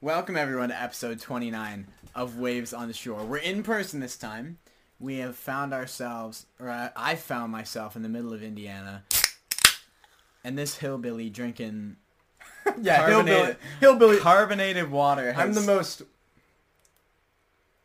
Welcome everyone to episode 29 of Waves on the Shore. We're in person this time. We have found ourselves, or I I found myself in the middle of Indiana, and this hillbilly drinking Yeah, carbonated, hillbilly. Hillbilly. carbonated water. I'm the most.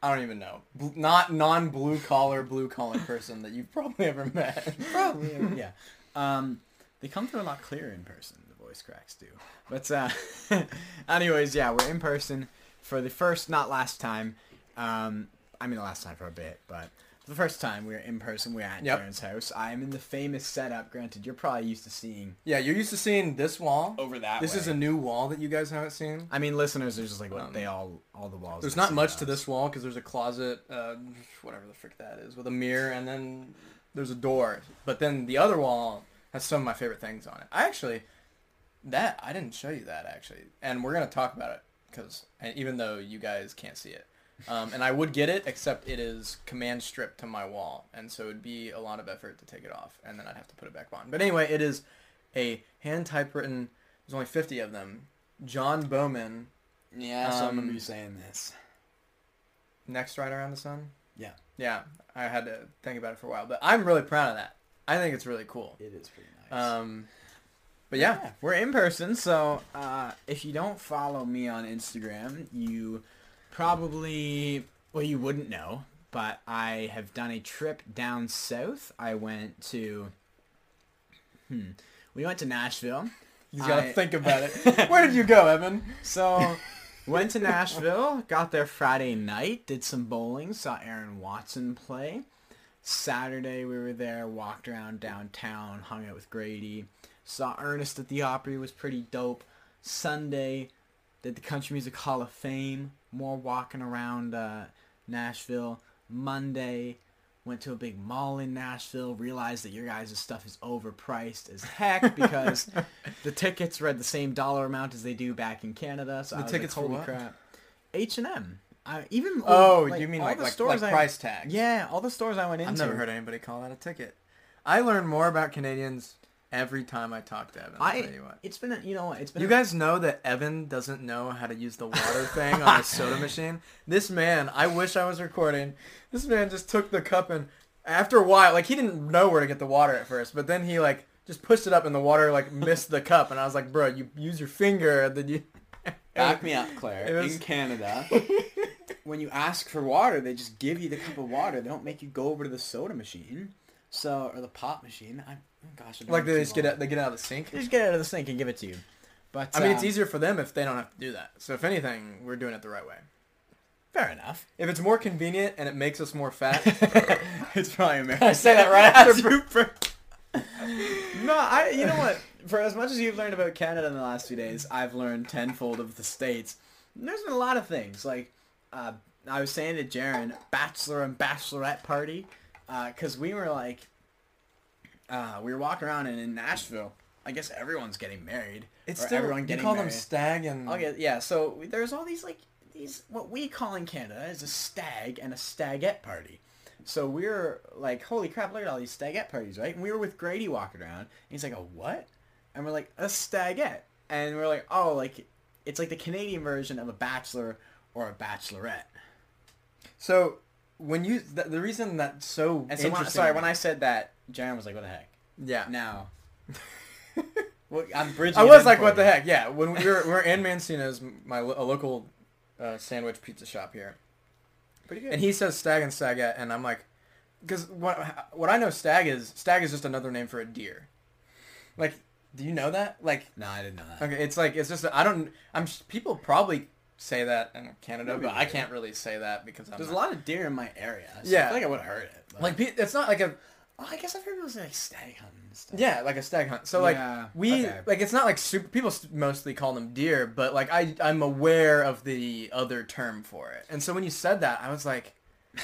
I don't even know. Bl- Not non-blue collar, blue collar person that you've probably ever met. Probably, yeah. Um, they come through a lot clearer in person. Voice cracks do. But uh, anyways, yeah, we're in person for the first, not last time. Um, I mean the last time for a bit, but the first time we were in person. We are at Yep. Jaron's house. I'm in the famous setup. Granted, you're probably used to seeing Yeah, you're used to seeing this wall. over that. This is a new wall that you guys haven't seen. I mean, listeners are just like what Um, they all all the walls. There's not much to this wall because there's a closet, uh, whatever the frick that is, with a mirror, and then there's a door. But then the other wall has some of my favorite things on it. I actually, that I didn't show you that actually, and we're gonna talk about it because even though you guys can't see it, um, and I would get it except it is command stripped to my wall, and so it'd be a lot of effort to take it off, and then I'd have to put it back on. But anyway, it is a hand typewritten. There's only 50 of them. John Bowman, Yeah, so I'm gonna Um, be saying this. Next Ride Around the Sun? Yeah. Yeah, I had to think about it for a while, but I'm really proud of that. I think it's really cool. It is pretty nice. Um, but yeah, we're in person, so uh, if you don't follow me on Instagram, you probably well you wouldn't know, but I have done a trip down south. I went to hmm, we went to Nashville. you gotta I- think about it. Where did you go, Evan? So went to Nashville, got there Friday night, did some bowling, saw Aaron Watson play. Saturday we were there, walked around downtown, hung out with Grady, saw Ernest at the Opry, was pretty dope. Sunday did the Country Music Hall of Fame, more walking around uh, Nashville. Monday went to a big mall in Nashville, realized that your guys' stuff is overpriced as heck because the tickets read the same dollar amount as they do back in Canada. So The I tickets like, holy crap. H and M. Even Oh, like, you mean like the like, stores like I- price tags? Yeah, all the stores I went into. I've never heard anybody call that a ticket. I learned more about Canadians every time I talk to Evan. I'll I. tell you what. It's been a, you know what it's been. You a- guys know that Evan doesn't know how to use the water thing on a soda machine. This man, I wish I was recording. This man just took the cup and after a while, like he didn't know where to get the water at first, but then he like just pushed it up and the water like missed the cup, and I was like, bro, you use your finger, and then you. Back me up, Claire. Was- In Canada, when you ask for water, they just give you the cup of water. They don't make you go over to the soda machine, so or the pop machine. I, oh gosh, I Like they just get out, they get out of the sink. They just get out of the sink and give it to you. But I mean, it's um, easier for them if they don't have to do that. So if anything, we're doing it the right way. Fair enough. If it's more convenient and it makes us more fat, it's probably American. I say that right after. Super. no, I. You know what? For as much as you've learned about Canada in the last few days, I've learned tenfold of the states. There's been a lot of things like uh, I was saying to Jaron, bachelor and bachelorette party, because we were like, uh, we were walking around and in Nashville. I guess everyone's getting married. It's or still everyone you getting call them married. stag and Okay, yeah. So there's all these like these what we call in Canada is a stag and a stagette party. So we are like, holy crap, look at all these stagette parties, right? And we were with Grady walking around, and he's like, a what? And we're like, a stagette. And we're like, oh, like it's like the Canadian version of a bachelor or a bachelorette. So when you th- the reason that's so And so, when, interesting. sorry, when I said that, Jaron was like, what the heck? yeah, Now, well, I'm bridging. I it was in like, for what the you. heck? Yeah, when we were we we're in Mancino's, my lo- a local uh, sandwich pizza shop here, Pretty good. and he says stag and stagette, and I'm like, because what what I know stag is stag is just another name for a deer. Like, do you know that? Like, no, I didn't know that. okay, it's like it's just I don't. I'm people probably say that in Canada, but I can't really say that because I'm There's a lot of deer in my area. So Yeah. I feel like I would have heard it. but- like it's not like a Oh, I guess I've heard people say like stag hunt and stuff. Yeah, like a stag hunt. So like Yeah, we okay. like it's not like super. People mostly call them deer, but like I I'm aware of the other term for it. And so when you said that, I was like, I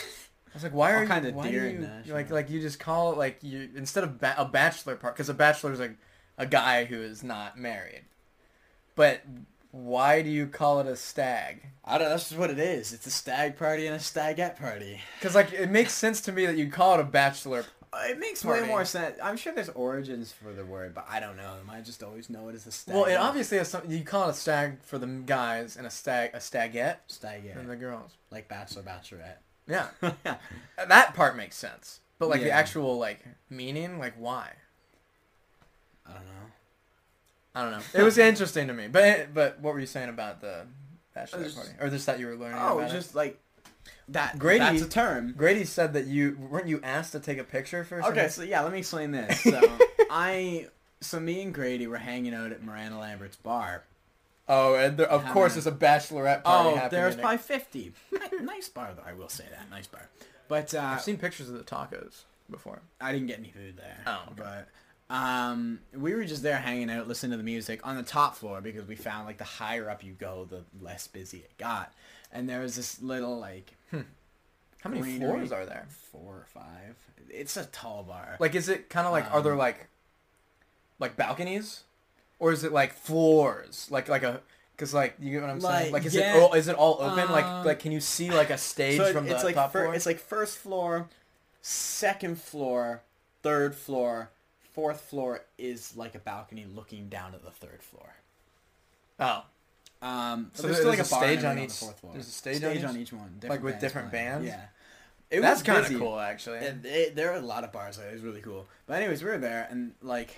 was like, why All are you? kinds of deer you, Nashville. like like you just call it like you instead of ba- a bachelor part because a bachelor is like a guy who is not married. But why do you call it a stag? I don't. That's just what it is. It's a stag party and a stagette party. Because like it makes sense to me that you call it a bachelor It makes Party. way more sense. I'm sure there's origins for the word, but I don't know them. I just always know it as a stag. Well, it obviously has something. You call it a stag for the guys and a stag a stagette stag for yeah. the girls. like bachelor bachelorette. Yeah, that part makes sense. But like the actual like meaning, like why? I don't know. I don't know. It was interesting to me. But but what were you saying about the bachelor Just- party, or just that you were learning Oh, about just like that. Grady- That's a term. Grady said that you weren't you asked to take a picture for. Okay, so yeah, let me explain this. So I, so me and Grady were hanging out at Miranda Lambert's bar. Oh, and there, of How course, many? there's a bachelorette party Oh, happening. there's in probably fifty. Nice bar though, I will say that. Nice bar. But uh, I've seen pictures of the tacos before. I didn't get any food there. Oh, okay. But um, we were just there hanging out, listening to the music on the top floor because we found like the higher up you go, the less busy it got. And there was this little like How many Greenery. floors are there? four or five. It's a tall bar. Like, is it kind of like? are there Um, like, like balconies, or is it like floors? Like like a. Cause like you get what I'm saying. Like, Like is yeah, it all, is it all open? uh, like like can you see like a stage so it- from the it's like top fir- floor? it's like first floor, second floor, third floor, fourth floor is like a balcony looking down at the third floor. oh, Um, So so there's there's still like a bar stage on each- the fourth floor. there's a stage on each- one, Like with different playing. bands? Yeah, it that's was kind of cool actually. It, it, there are a lot of bars there. It was really cool. But anyways, we were there and like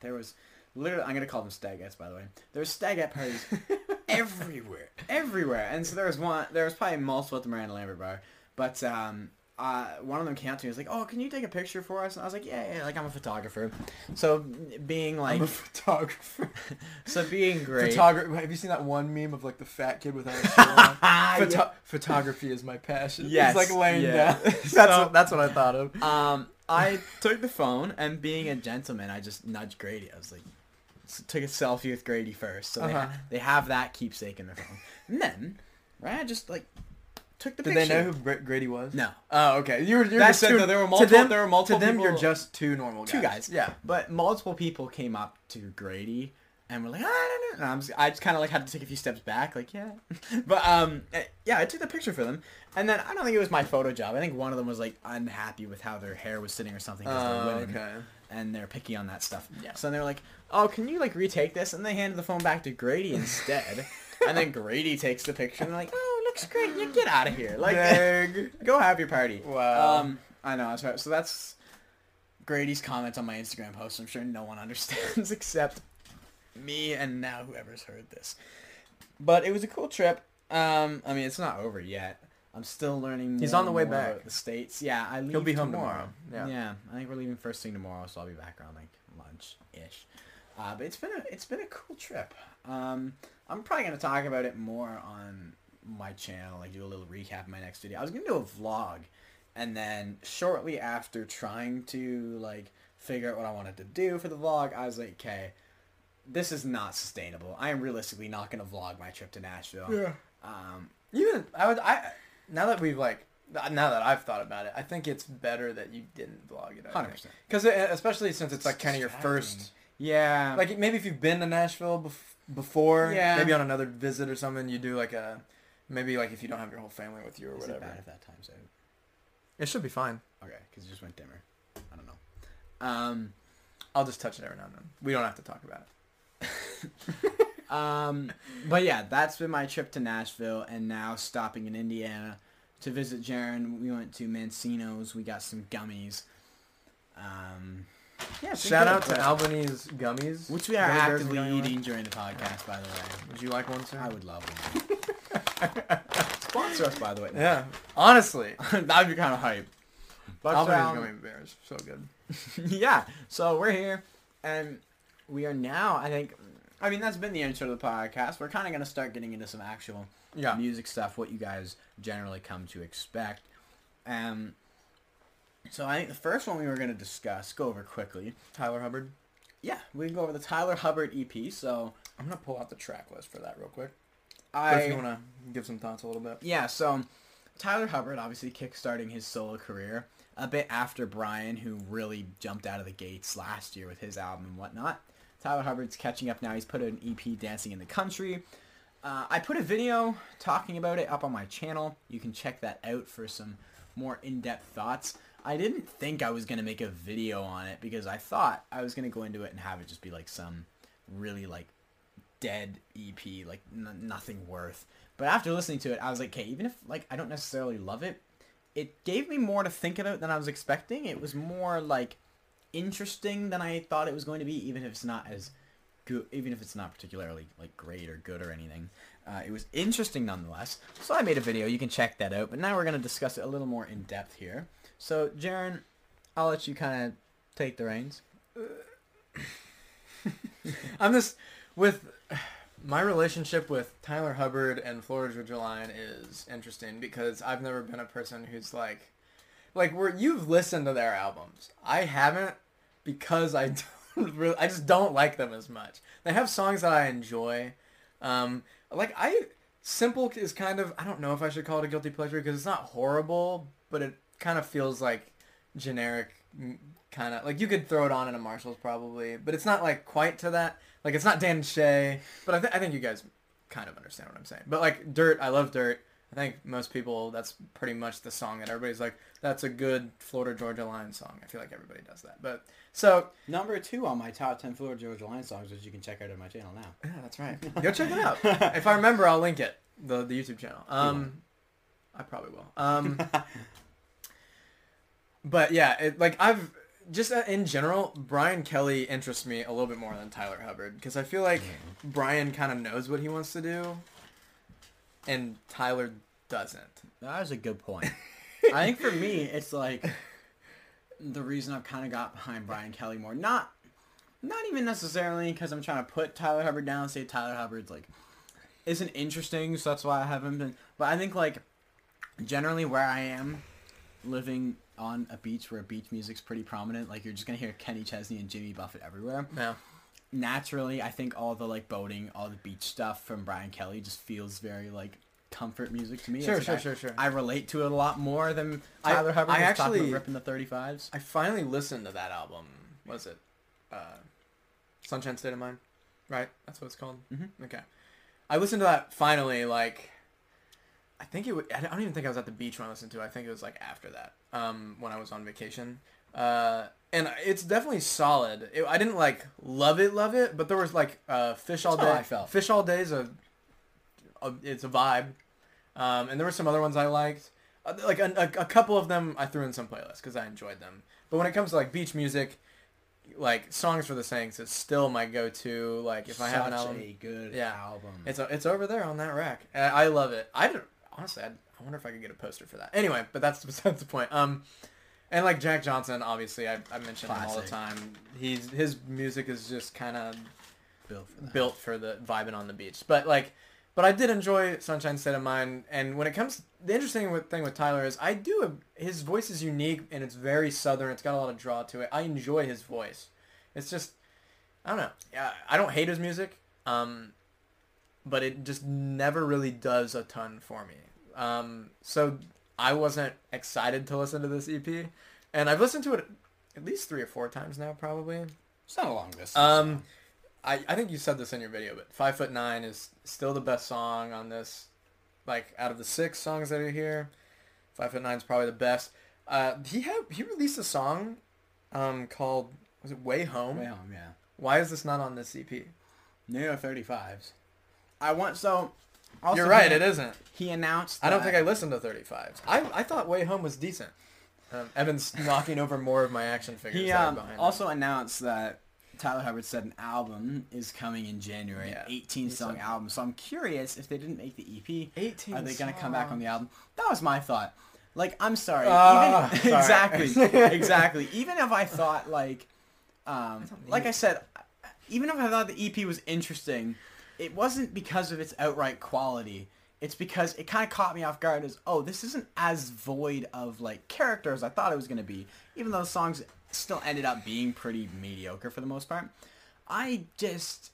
there was literally I'm gonna call them stagettes by the way. There was stagette parties everywhere, everywhere. And so there was one. There was probably multiple at the Miranda Lambert bar, but um. Uh, one of them came to me. and was like, "Oh, can you take a picture for us?" And I was like, "Yeah, yeah." Like I'm a photographer, so being like, I'm a photographer. so being great. Photographer. Have you seen that one meme of like the fat kid without a shirt on? Photo- yeah. Photography is my passion. Yes, He's like laying yeah. down. that's So- what, that's what I thought of. Um, I took the phone and being a gentleman, I just nudged Grady. I was like, took a selfie with Grady first, so they, Uh-huh. ha- they have that keepsake in their phone. And then, right, I just like took the Did picture. they know who Br- Grady was? No, Oh, okay. You were, you're That just said, two, though, there were to multiple- them, there were multiple To them, you're just two normal guys. two guys. Yeah. but multiple people came up to Grady and were like, ah, no, no. And I'm just, I just kind of like had to take a few steps back, like, yeah. but um, eh, yeah, I took the picture for them, and then I don't think it was my photo job. I think one of them was like unhappy with how their hair was sitting or something because Oh, they're women. okay. and they're picky on that stuff. Yeah. So they're like, "Oh, can you like retake this?" And they handed the phone back to Grady instead. and then Grady takes the picture and they're like, "Oh, it looks great. You get out of here. Like, go have your party." Wow. Um, I know. That's right. So that's Grady's comments on my Instagram post. I'm sure no one understands except me and now whoever's heard this. But it was a cool trip. Um, I mean, it's not over yet. I'm still learning. He's on the way back. The states. Yeah, I leave He'll be home tomorrow. tomorrow. Yeah. Yeah, I think we're leaving first thing tomorrow, so I'll be back around like lunch ish. Uh, but it's been a it's been a cool trip. Um, I'm probably gonna talk about it more on my channel, like do a little recap of my next video. I was gonna do a vlog, and then shortly after trying to like figure out what I wanted to do for the vlog, I was like, okay, this is not sustainable. I am realistically not gonna vlog my trip to Nashville. Yeah. Um, Even I would I now that we've like now that I've thought about it, I think it's better that you didn't vlog it. hundred percent. Because especially since it's like kind of your first Yeah. like maybe if you've been to Nashville bef- before, Yeah. maybe on another visit or something, you do like a maybe like if you don't have your whole family with you or is whatever. it bad if that time's out? It should be fine. Okay, because it just went dimmer. I don't know. Um, I'll just touch it every now and then. We don't have to talk about it. um, but yeah, that's been my trip to Nashville, and now stopping in Indiana to visit Jaron. We went to Mancino's. We got some gummies. Um, yeah, Shout out to Albanese gummies, which we are Gummy bears and actively eating during the podcast. By the way, Would you like one, sir? I would love one. Sponsor us, by the way. Yeah, honestly, that'd be kind of hype. But Albanese um, gummy bears, so good. yeah. So we're here, and we are now. I think. I mean, that's been the intro to the podcast. We're kind of gonna start getting into some actual Yeah, music stuff, what you guys generally come to expect. Um. So I think the first one we were gonna discuss, go over quickly. Tyler Hubbard. Yeah, we can go over the Tyler Hubbard EP. So I'm gonna pull out the track list for that real quick. But I. if you wanna give some thoughts a little bit. Yeah, so Tyler Hubbard obviously kickstarting his solo career a bit after Brian, who really jumped out of the gates last year with his album and whatnot. Tyler Hubbard's catching up now. He's put an EP, Dancing in the Country. Uh, I put a video talking about it up on my channel. You can check that out for some more in-depth thoughts. I didn't think I was gonna make a video on it because I thought I was gonna go into it and have it just be like some really like dead EP, like n- nothing worth. But after listening to it, I was like, okay, even if like I don't necessarily love it, it gave me more to think about than I was expecting. It was more like interesting than I thought it was going to be, even if it's not as good, even if it's not particularly like great or good or anything. Uh, it was interesting nonetheless. So I made a video. You can check that out. But now we're gonna discuss it a little more in depth here. So Jaron, I'll let you kind of take the reins. I'm just with my relationship with Tyler Hubbard and Florida Georgia Line is interesting because I've never been a person who's like like where you've listened to their albums. I haven't because I don't really I just don't like them as much. They have songs that I enjoy. Um like I simple is kind of I don't know if I should call it a guilty pleasure because it's not horrible, but it kind of feels like generic kind of like you could throw it on in a Marshalls probably, but it's not like quite to that. Like it's not Dan Shay, but I, th- I think you guys kind of understand what I'm saying. But like Dirt, I love Dirt. I think most people that's pretty much the song that everybody's like that's a good Florida Georgia Line song. I feel like everybody does that. But so Number two on my top ten Florida Georgia Line songs, which you can check out on my channel now. yeah, that's right. Go check it out. if I remember, I'll link it the the YouTube channel. Um, I probably will. Um, but yeah, it, like I've just uh, in general, Brian Kelley interests me a little bit more than Tyler Hubbard because I feel like Brian kind of knows what he wants to do, and Tyler doesn't. That is a good point. I think for me, it's like the reason I've kind of got behind Brian Kelley more. Not, not even necessarily because I'm trying to put Tyler Hubbard down. Say Tyler Hubbard's like isn't interesting, so that's why I haven't been. But I think like generally where I am, living on a beach where beach music's pretty prominent, like you're just gonna hear Kenny Chesney and Jimmy Buffett everywhere. Yeah. Naturally, I think all the like boating, all the beach stuff from Brian Kelley just feels very like comfort music to me. Sure, It's sure, like I- sure, sure. I relate to it a lot more than I- Tyler Hubbard. I was talking actually- about ripping the 35s. I finally listened to that album. What is it? Uh, Sunshine State of Mind, right? That's what it's called. Mhm. Okay. I listened to that finally. Like, I think it. wa- I don't even think I was at the beach when I listened to. it. I think it was like after that, um, when I was on vacation. Uh, and it's definitely solid. It, I didn't like love it, love it, but there was like uh, Fish All That's Day. how I felt. Fish All Day is a, a it's a vibe. Um, and there were some other ones I liked. Uh, like a, a, a couple of them I threw in some playlists because I enjoyed them. But when it comes to like beach music, like songs for the Saints is still my go-to. Like if I have an album, a good Yeah. album. it's it's over there on that rack. I, I love it. I don't, honestly, I, I wonder if I could get a poster for that. Anyway, but that's besides the point. Um, and like Jack Johnson, obviously, I, I mention him all the time. He's his music is just kind of built for that. built for the vibing on the beach. But like, but I did enjoy Sunshine State of Mind. And when it comes, the interesting thing with Tyler is I do his voice is unique and it's very southern. It's got a lot of draw to it. I enjoy his voice. It's just I don't know. Yeah, I don't hate his music. Um, but it just never really does a ton for me. Um, so I wasn't excited to listen to this EP, and I've listened to it at least three or four times now, probably. It's not a long distance. Um, I, I think you said this in your video, but Five Foot Nine is still the best song on this. Like out of the six songs that are here, Five Foot Nine is probably the best. Uh, he had he released a song, um, called was it Way Home? Way home, yeah. Why is this not on this EP? Neo 35s. I want so. Also You're right, he- it isn't. He announced. I don't think I listened to 35s. I I thought Way Home was decent. Um, Evan's knocking over more of my action figures. He that are um, behind him. also announced that Tyler Hubbard said an album is coming in January, Yeah, an 18 he song said- album. So I'm curious if they didn't make the EP, 18 are they gonna come back on the album? That was my thought. Like I'm sorry, Ah, even, sorry. exactly, exactly. Even if I thought like, um, like I said, even if I thought the EP was interesting, it wasn't because of its outright quality. It's because it kind of caught me off guard as, oh, this isn't as void of like character as I thought it was going to be. Even though the songs still ended up being pretty mediocre for the most part. I just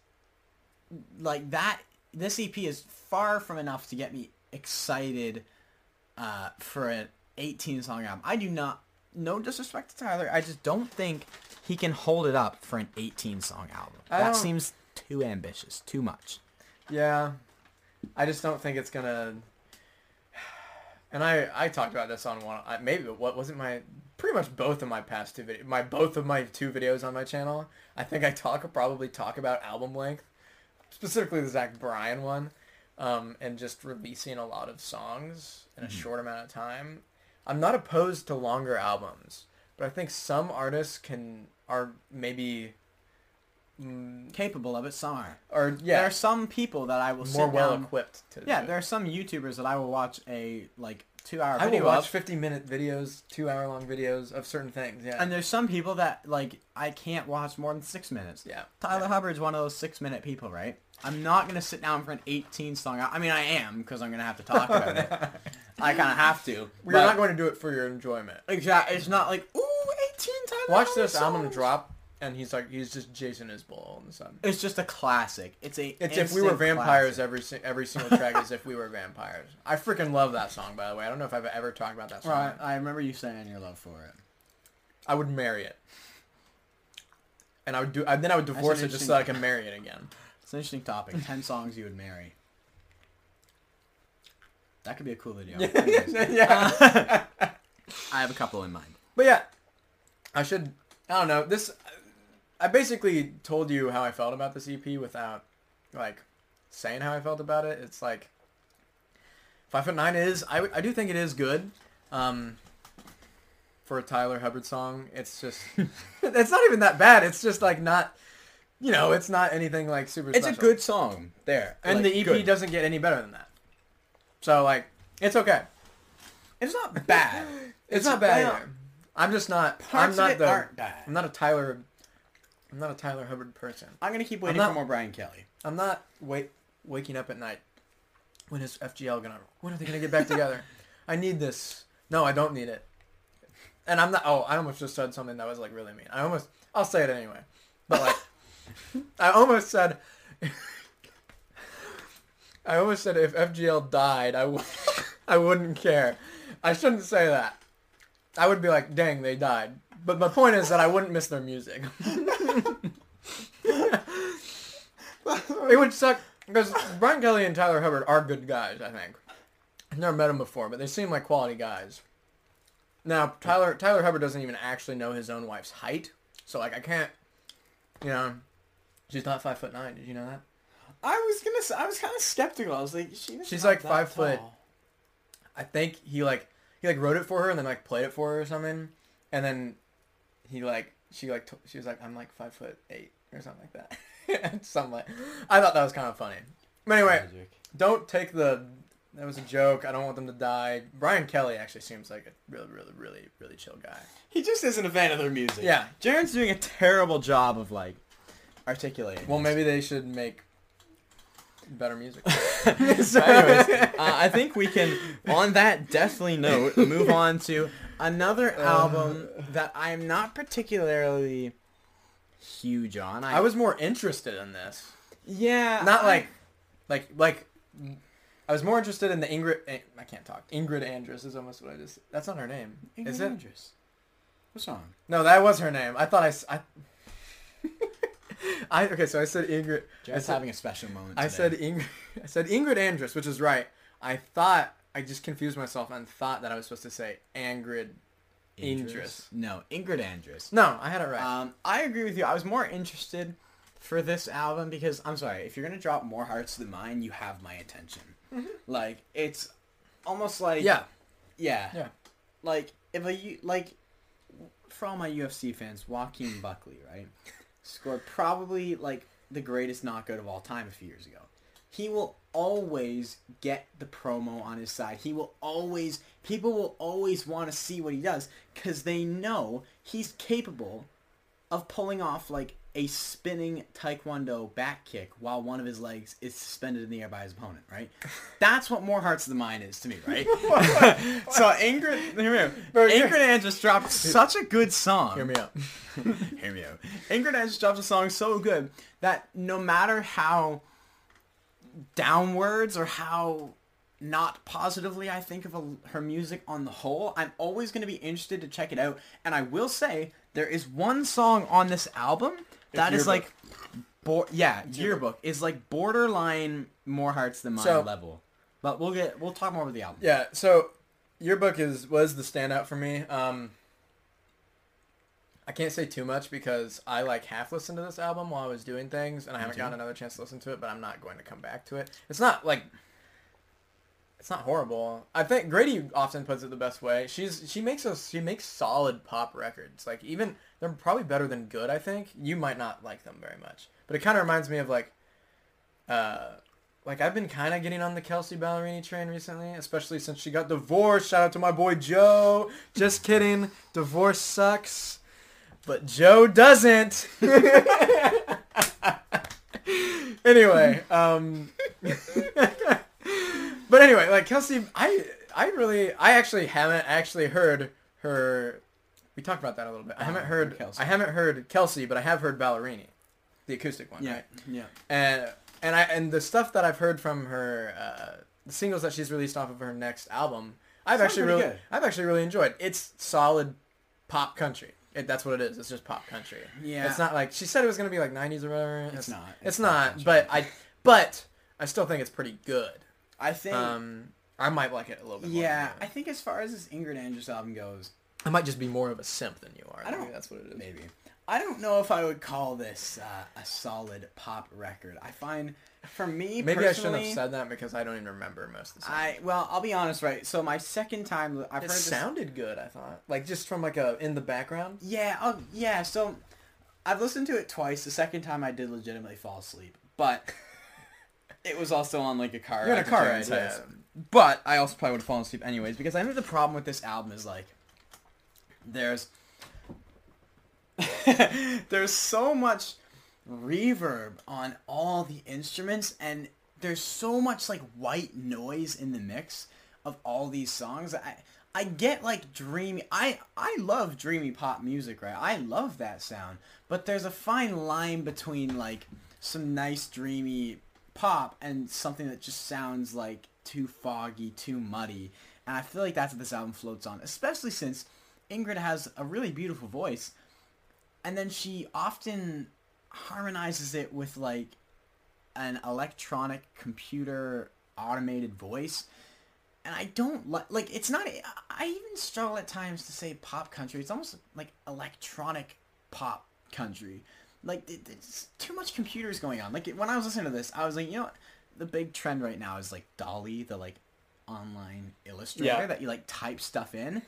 like that this EP is far from enough to get me excited uh, for an 18 song album. I do not no disrespect to Tyler, I just don't think he can hold it up for an 18 song album. I that seems too ambitious, too much. Yeah, I just don't think it's gonna. And I I talked about this on one. I, maybe what wasn't my pretty much both of my past two videos, my both of my two videos on my channel. I think I talk probably talk about album length, specifically the Zach Bryan one, um, and just releasing a lot of songs in a Mhm. short amount of time. I'm not opposed to longer albums, but I think some artists can are maybe. Mm, Capable of it, some are. or yeah, There are some people that I will more well down- equipped to Yeah, there are some YouTubers that I will watch a like two hour I will watch of, 50 minute videos, two hour long videos of certain things. Yeah. and there's some people that like I can't watch more than six minutes. yeah. Tyler yeah. Hubbard's one of those six minute people, right? I'm not gonna sit down for an 18 song. I mean, I am because I'm gonna have to talk about it. I kind of have to. We're not going to do it for your enjoyment. Exactly. It's not like ooh 18 Tyler. Watch this album songs. drop, and he's like, he's just Jason Isbell all of a sudden. It's just a classic. It's a. It's if we were vampires. classic. Every every single track is if we were vampires. I freaking love that song, by the way. I don't know if I've ever talked about that song. Right. I remember you saying your love for it. I would marry it, and I would do. And then I would divorce it just so I can marry it again. It's an interesting topic. Ten songs you would marry. That could be a cool video. Yeah. Uh, I have a couple in mind. But yeah, I should. I don't know. This. I basically told you how I felt about this EP without, like, saying how I felt about it. It's like. Five foot nine is. I, I do think it is good. Um. For a Tyler Hubbard song, it's just. it's not even that bad. It's just like not. You know, it's not anything like super. It's a good song. There. And Like, the EP good. doesn't get any better than that. So like, it's okay. It's not bad. It's, not bad. either. I'm just not. Parts I'm not the. I'm not a Tyler. I'm not a Tyler Hubbard person. I'm gonna keep waiting not- for more Brian Kelley. I'm not wait waking up at night. When is FGL gonna? When are they gonna get back together? I need this. No, I don't need it. And I'm not. Oh, I almost just said something that was like really mean. I almost. I'll say it anyway. But like, I almost said. I almost said if FGL died, I would. I wouldn't care. I shouldn't say that. I would be like, dang, they died. But my point is that I wouldn't miss their music. it would suck because Brian Kelley and Tyler Hubbard are good guys. I think I've never met them before, but they seem like quality guys. Now Tyler Tyler Hubbard doesn't even actually know his own wife's height, so like I can't, you know, she's not five foot nine. Did you know that? I was gonna. Say, I was kind of skeptical. I was like, she She's like five foot. I think he like he like wrote it for her and then like played it for her or something, and then he like she like t- she was like I'm like five foot eight or something like that. something like I thought that was kind of funny. But anyway, don't take the that was a joke. I don't want them to die. Brian Kelley actually seems like a really really really really chill guy. He just isn't a fan of their music. Yeah. Jaron's doing a terrible job of like articulating. Well, this. maybe they should make better music. so anyways, uh, I think we can, on that deathly note, move on to another Uh. album that I'm not particularly huge on. I, I was more interested in this. yeah, not I- like like like I was more interested in the Ingrid eh, I can't talk. Ingrid Andress is almost what I just That's not her name. Ingrid is it? Andress. What's wrong? No, that was her name. I thought I. I okay, so I said Ingrid Jared's said- having a special moment. I said Ingrid I said Ingrid Andress, which is right. I thought I just confused myself and thought that I was supposed to say Angrid. Andress. No, Ingrid Andress. No, I had it right. Um, I agree with you. I was more interested for this album because I'm sorry, if you're gonna drop more hearts than mine, you have my attention. Like it's almost like yeah. yeah, Yeah. Like if a like for all my UFC fans, Joaquin Buckley, right, scored probably like the greatest knockout of all time a few years ago. He will always get the promo on his side. He will always people will always want to see what he does cuz they know he's capable of pulling off like a spinning taekwondo back kick while one of his legs is suspended in the air by his opponent, right? That's what More Hearts of the Mind is to me, right? so Ingrid, hear me out. Ingrid Andress dropped such a good song. Hear me out. Hear me out. Ingrid Andress dropped a song so good that no matter how downwards or how not positively I think of a, her music on the whole, I'm always going to be interested to check it out. And I will say there is one song on this album that is like, bo- yeah, yearbook is like borderline more hearts than mine So- level. But we'll get we'll talk more about the album. Yeah, so Yearbook is was the standout for me. Um, I can't say too much because I like half listened to this album while I was doing things, and I haven't gotten another chance to listen to it. But I'm not going to come back to it. It's not like it's not horrible. I think Grady often puts it the best way. She's she makes us she makes solid pop records. Like even they're probably better than good. I think you might not like them very much, but it kind of reminds me of like, uh, like I've been kind of getting on the Kelsea Ballerini train recently, especially since she got divorced. Shout out to my boy Joe. Just kidding. Divorce sucks, but Joe doesn't. anyway, um, but anyway, like Kelsea, I I really I actually haven't actually heard her. We talked about that a little bit. I haven't Um, heard Kelsea. I haven't heard Kelsea, but I have heard Ballerini, the acoustic one. Yeah, Right? yeah. and and I and the stuff that I've heard from her, uh, the singles that she's released off of her next album, I've Sounds actually really, good. I've actually really enjoyed. It's solid pop country. It, that's what it is. It's just pop country. Yeah. It's not like she said it was gonna be like '90s or whatever. It's not. It's, It's not. But I, but I still think it's pretty good. I think. Um, I might like it a little bit. more yeah, I think as far as this Ingrid Andress album goes, I might just be more of a simp than you are. I don't- Maybe that's what it is. maybe I don't know if I would call this uh, a solid pop record. I find, for me Maybe I shouldn't have said that because I don't even remember most of the songs. I well, I'll be honest, right? So my second time, I've it heard this. sounded good. I thought, like just from like a in the background. Yeah, oh, yeah. So I've listened to it twice. The second time I did legitimately fall asleep, but it was also on like a car. You're in a car ride, yeah. But I also probably would have fallen asleep anyways because I think the problem with this album is like there's there's so much reverb on all the instruments and there's so much like white noise in the mix of all these songs. I I get like dreamy I I love dreamy pop music, right? I love that sound. But there's a fine line between like some nice dreamy pop and something that just sounds like too foggy, too muddy. And I feel like that's what this album floats on, especially since Ingrid has a really beautiful voice and then she often harmonizes it with like an electronic computer automated voice and i don't like like it's not i even struggle at times to say pop country it's almost like electronic pop country like it, it's too much computers going on like when i was listening to this i was like you know what? the big trend right now is like DALL-E the like online illustrator Yeah. that you like type stuff in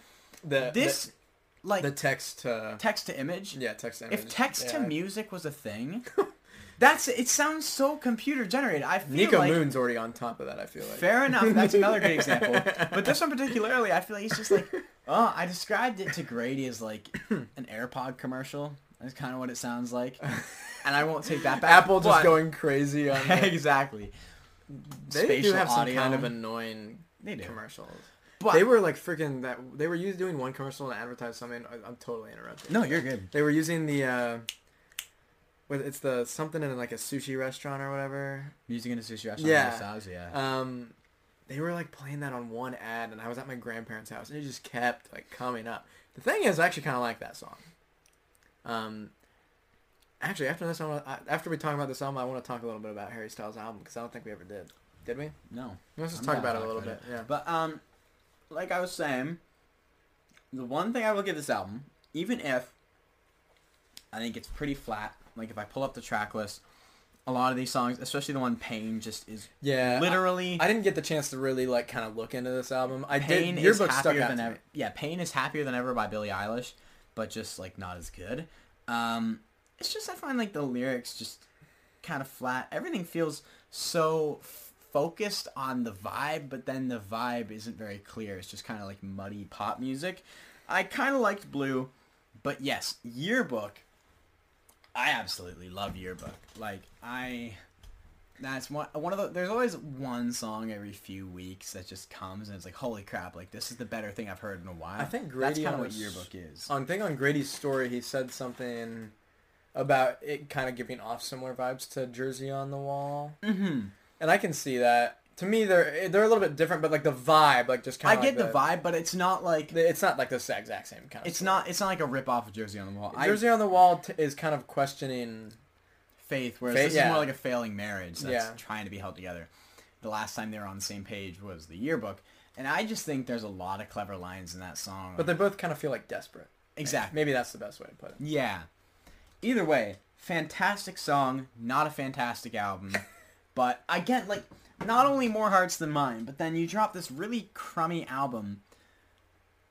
The this like the, text to text to image yeah text to if image. text to music was a thing, that's it. Sounds so computer generated. I feel Niko like Moon's already on top of that. I feel like fair enough. That's another great example. But this one particularly, I feel like it's just like, oh, I described it to Grady as like an AirPod commercial. That's kind of what it sounds like, and I won't take that back. Apple just but- going crazy on exactly. they do have some audio. kind of annoying commercials. But they were like freaking that. They were used doing one commercial to advertise something. I, I'm totally interrupting. no, you're good. They were using the. uh with it's the something in like a sushi restaurant or whatever. Music in a sushi restaurant. Yeah. Yeah. Um, they were like playing that on one ad, and I was at my grandparents' house, and it just kept like coming up. The thing is, I actually kind of like that song. Um, actually, after this, I I- after we talk about this album, I want to talk a little bit about Harry Styles' album because I don't think we ever did. Did we? no. Let's just I'm talk about it a little bit. Yeah. But um, like I was saying, the one thing I will give this album, even if I think it's pretty flat, like if I pull up the track list, a lot of these songs, especially the one "Pain," just is Yeah. literally. I, I didn't get the chance to really like kind of look into this album. I Pain did. Your is book stuck happier out than ever. me. Yeah, "Pain" is happier than ever by Billie Eilish, but just like not as good. Um, it's just I find like the lyrics just kind of flat. Everything feels so focused on the vibe, but then the vibe isn't very clear. It's just kind of like muddy pop music. I kind of liked Blue, but yes, Yearbook. I absolutely love Yearbook. Like I, that's one one of the. There's always one song every few weeks that just comes and it's like, holy crap! Like this is the better thing I've heard in a while. I think that's Grady kind of what Yearbook is. On thing on Grady's story, he said something about it kind of giving off similar vibes to Jersey on the Wall, Mm-hmm. And I can see that. To me, they're they're a little bit different, but like the vibe, like just I kind of. I get the vibe, but it's not like It's not like the exact same kind of. it's not it's not like a rip off of Jersey on the Wall. I, Jersey on the Wall t- is kind of questioning. faith, whereas Faith, this yeah. is more like a failing marriage that's Yeah. trying to be held together. The last time they were on the same page was the yearbook, and I just think there's a lot of clever lines in that song. But they both kind of feel like desperate. Exactly. Maybe that's the best way to put it. Yeah. Either way, fantastic song, not a fantastic album. but I get like not only more hearts than mine, but then you drop this really crummy album.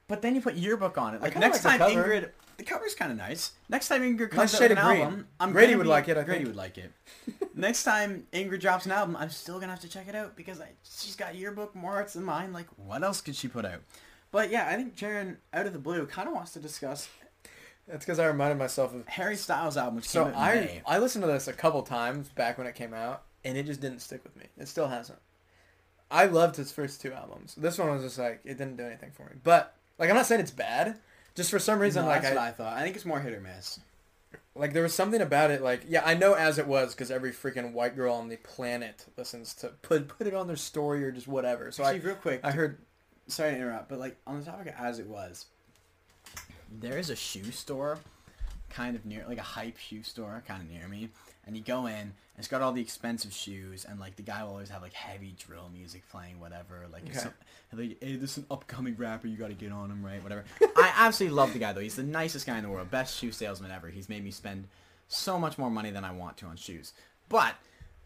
But then you put yearbook on it. Like next like the time cover. Ingrid, the cover's kind of nice. Next time Ingrid Nice comes out with an green. album, I'm Grady would be- like it, I Grady think. would like it. next time Ingrid drops an album, I'm still gonna have to check it out because I, she's got yearbook more hearts than mine. Like what else could she put out? But yeah, I think Jaron, out of the blue, kind of wants to discuss That's because I reminded myself of. Harry Styles album, which So came out in I May. I listened to this a couple times back when it came out, and it just didn't stick with me. It still hasn't. I loved his first two albums. This one was just like it didn't do anything for me. But like I'm not saying it's bad. Just for some reason, No, like that's I, what I thought. I think it's more hit or miss. like there was something about it. Like yeah, I know as it was because every freaking white girl on the planet listens to put put it on their story or just whatever. So Actually, I real quick, I heard sorry to interrupt, but like on the topic of as it was, there is a shoe store, kind of near, like a hype shoe store, kind of near me, and you go in, and it's got all the expensive shoes, and like the guy will always have like heavy drill music playing, whatever. Like, Okay. some, like hey, this is an upcoming rapper, you got to get on him, right? Whatever. I absolutely love the guy though. He's the nicest guy in the world, best shoe salesman ever. He's made me spend so much more money than I want to on shoes, but.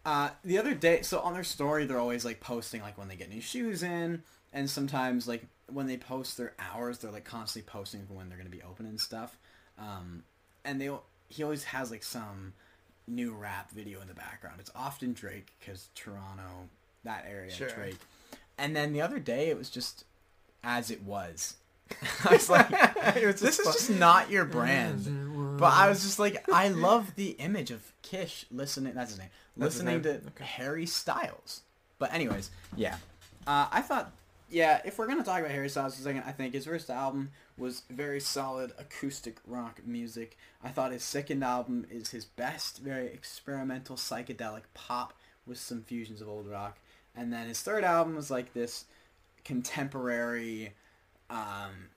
Uh, the other day, so on their story, they're always like posting like when they get new shoes in, and sometimes like when they post their hours, they're like constantly posting when they're gonna be open and stuff. Um, and they he always has like some new rap video in the background. It's often Drake because Toronto, that area, Sure. Drake. And then the other day, it was just as it was. I was like, was this just is fun. just not your brand. But I was just like, I love the image of Kish listening. That's his name. That's his listening name? to Okay. Harry Styles. But anyways, yeah. Uh, I thought, yeah, if we're gonna talk about Harry Styles for a second, I think his first album was very solid acoustic rock music. I thought his second album is his best, very experimental psychedelic pop with some fusions of old rock. And then his third album was like this contemporary, um,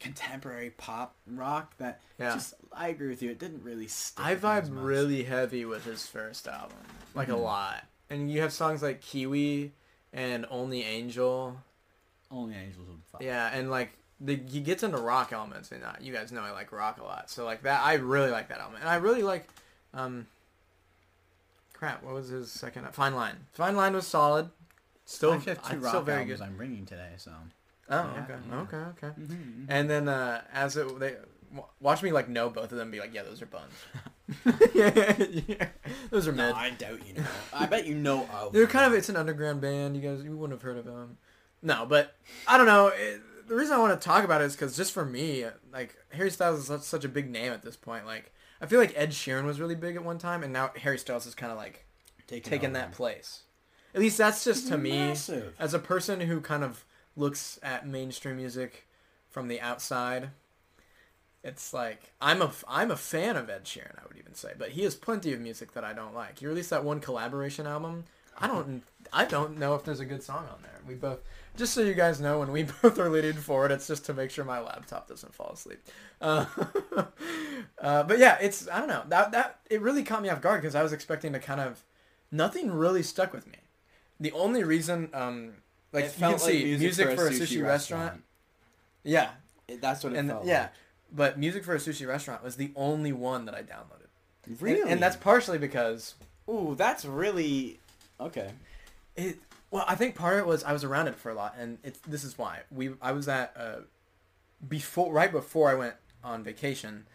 contemporary pop rock that Yeah. just I agree with you. It didn't really stick. I vibe really heavy with his first album, like a Mhm. lot. And you have songs like Kiwi and Only Angel. Only Angels would fuck. Yeah, and like the he gets into rock elements, and uh, you guys know I like rock a lot. So like that, I really like that album, and I really like, um, crap, what was his second? Fine Line. Fine Line was solid. Still, I have two uh, rock still very good. I'm bringing today, so. Oh, Yeah, okay, yeah. okay, okay. Mm-hmm. And then uh, as it they watch me like know both of them, be like, yeah, those are buns. yeah, yeah, those are No, mid. I doubt you know. I bet you know of. They're kind of it's an underground band. You guys you wouldn't have heard of them. No, but I don't know. It, the reason I want to talk about it is because just for me, like Harry Styles is such, such a big name at this point. Like I feel like Ed Sheeran was really big at one time, and now Harry Styles is kind of like Taking taking that place. At least that's just to me Massive. as a person who kind of looks at mainstream music from the outside. It's like I'm a I'm a fan of Ed Sheeran, I would even say, but he has plenty of music that I don't like. He released that one collaboration album. I don't I don't know if there's a good song on there. We both just so you guys know when we both are leaning forward, it's just to make sure my laptop doesn't fall asleep. Uh, uh, but yeah, it's I don't know that that it really caught me off guard because I was expecting to kind of nothing really stuck with me. The only reason, um, like It you can like see, music, for a sushi, restaurant. Yeah, It- That's what it and felt yeah, like. But music for a sushi restaurant was the only one that I downloaded. And- Really? and, that's partially because Ooh, that's really okay. it. Well, I think part of it was I was around it for a lot, and it's this is why we. I was at uh, before right before I went on vacation.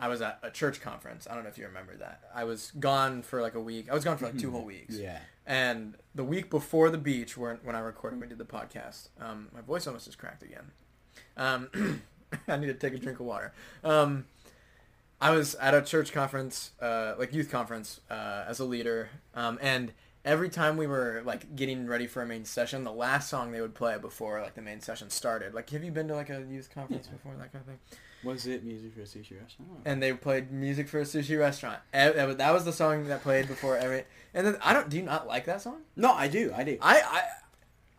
I was at a church conference. I don't know if you remember that. I was gone for like a week. I was gone for like two whole weeks. Yeah. And the week before the beach, where when I recorded, we did the podcast. Um, my voice almost just cracked again. Um, I need to take a drink of water. Um, I was at a church conference, uh, like youth conference, uh, as a leader, um, and every time we were like getting ready for a main session, the last song they would play before like the main session started. Like, have you been to like a youth conference Yeah. before that kind of thing? Was it music for a sushi restaurant? and they played music for a sushi restaurant. That was- that was the song that played before every. And then I don't. Do you not like that song? no, I do. I do. I I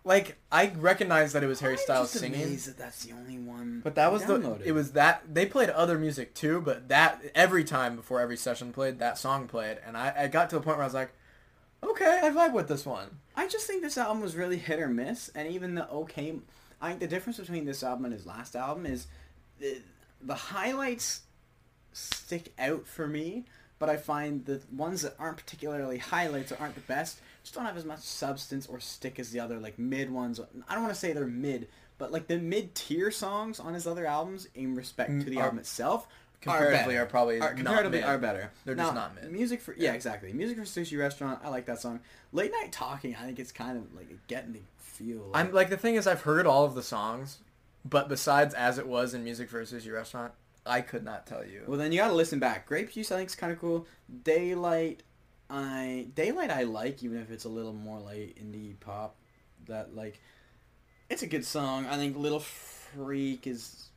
like I recognize that it was Harry I'm Styles just singing, amazed that that's the only one. but that was the. It was that they played other music too, but that every time before every session played, that song played, and I, I got to the point where I was like, okay, I vibe with this one. I just think this album was really hit or miss, and even the okay. I think the difference between this album and his last album is, uh, the highlights stick out for me, but I find the ones that aren't particularly highlights or aren't the best just don't have as much substance or stick as the other like mid ones. I don't want to say they're mid, but like the mid tier songs on his other albums, in respect to the Mm, Are- album itself, comparatively are, are probably are comparatively not are better. They're Now, just not mid. Music for yeah, Yeah. exactly. Music for sushi restaurant. I like that song. Late night talking. I think it's kind of like getting to feel. Like, I'm like the thing is I've heard all of the songs, but besides as it was in Music for Sushi Restaurant, I could not tell you. Well, then you gotta listen back. Grape Juice, I think, is kind of cool. Daylight, I Daylight, I like, even if it's a little more like indie pop. That like, it's a good song. I think Little Freak is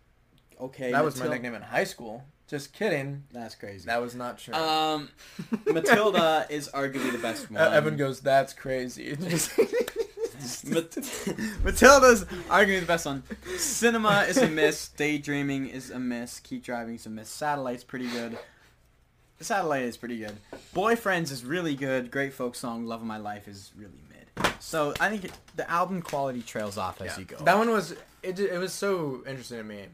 okay. that was my nickname in high school. Just kidding. That's crazy. That was not true. um, Matilda is arguably the best Uh, one. Evan goes, "That's crazy." Mat- Matilda's arguably the best one. Cinema is a miss. Daydreaming is a miss. Keep driving is a miss. Satellite's pretty good. Satellite is pretty good. Boyfriends is really good. Great folk song. Love of My Life is really mid. So I think it, the album quality trails off as Yeah. you go. That one was it. It was so interesting to me.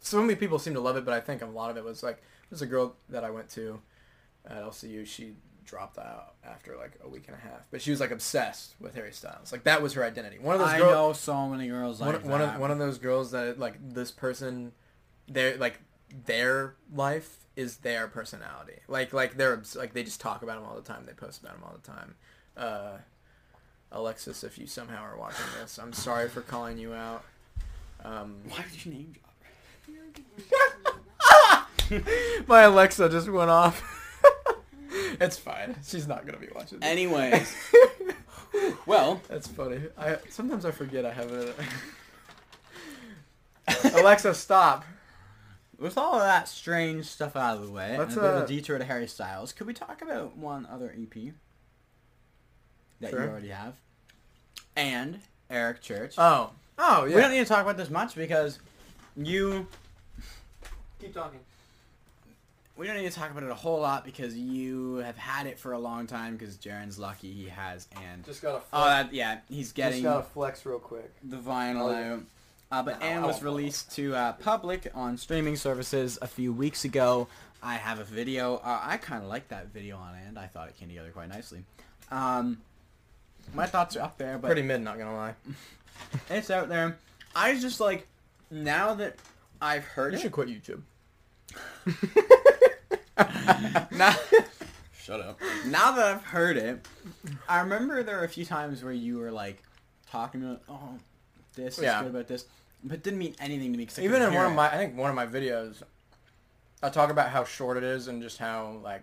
So many people seem to love it, but I think a lot of it was like there's a girl that I went to at LCU. She dropped out after like a week and a half, but she was like obsessed with Harry Styles. Like that was her identity. One of those I girls. know so many girls one, like one that. of one of those girls that like this person, their like their life is their personality. Like like they're like they just talk about him all the time. They post about him all the time. Uh, Alexis, if you somehow are watching this, I'm sorry for calling you out. Um, Why did you name drop? my Alexa just went off. it's fine. She's not gonna be watching. This. Anyways, well, That's funny. I sometimes I forget I have a. Alexa, stop. With all of that strange stuff out of the way, Let's, and a bit of a detour to Harry Styles, could we talk about one other EP that Sure. you already have? And Eric Church. Oh. Oh yeah. We don't need to talk about this much because you. keep talking. We don't need to talk about it a whole lot because you have had it for a long time because Jaron's lucky he has and. Just gotta. Oh, that, yeah, he's getting Just gotta flex real quick. the vinyl Oh, yeah. out. Uh, but Anne was released to uh, public on streaming services a few weeks ago. I have a video. Uh, I kind of like that video on Anne. I thought it came together quite nicely. Um, my thoughts are up there, but Pretty mid, not gonna lie. it's out there. I was just like, now that I've heard You it, should quit YouTube. now, shut up. Now that I've heard it, I remember there were a few times where you were like talking about, oh, this is Yeah. good about this, but it didn't mean anything to me. 'cause I Even in hear one of my, I think one of my videos, I talk about how short it is and just how like,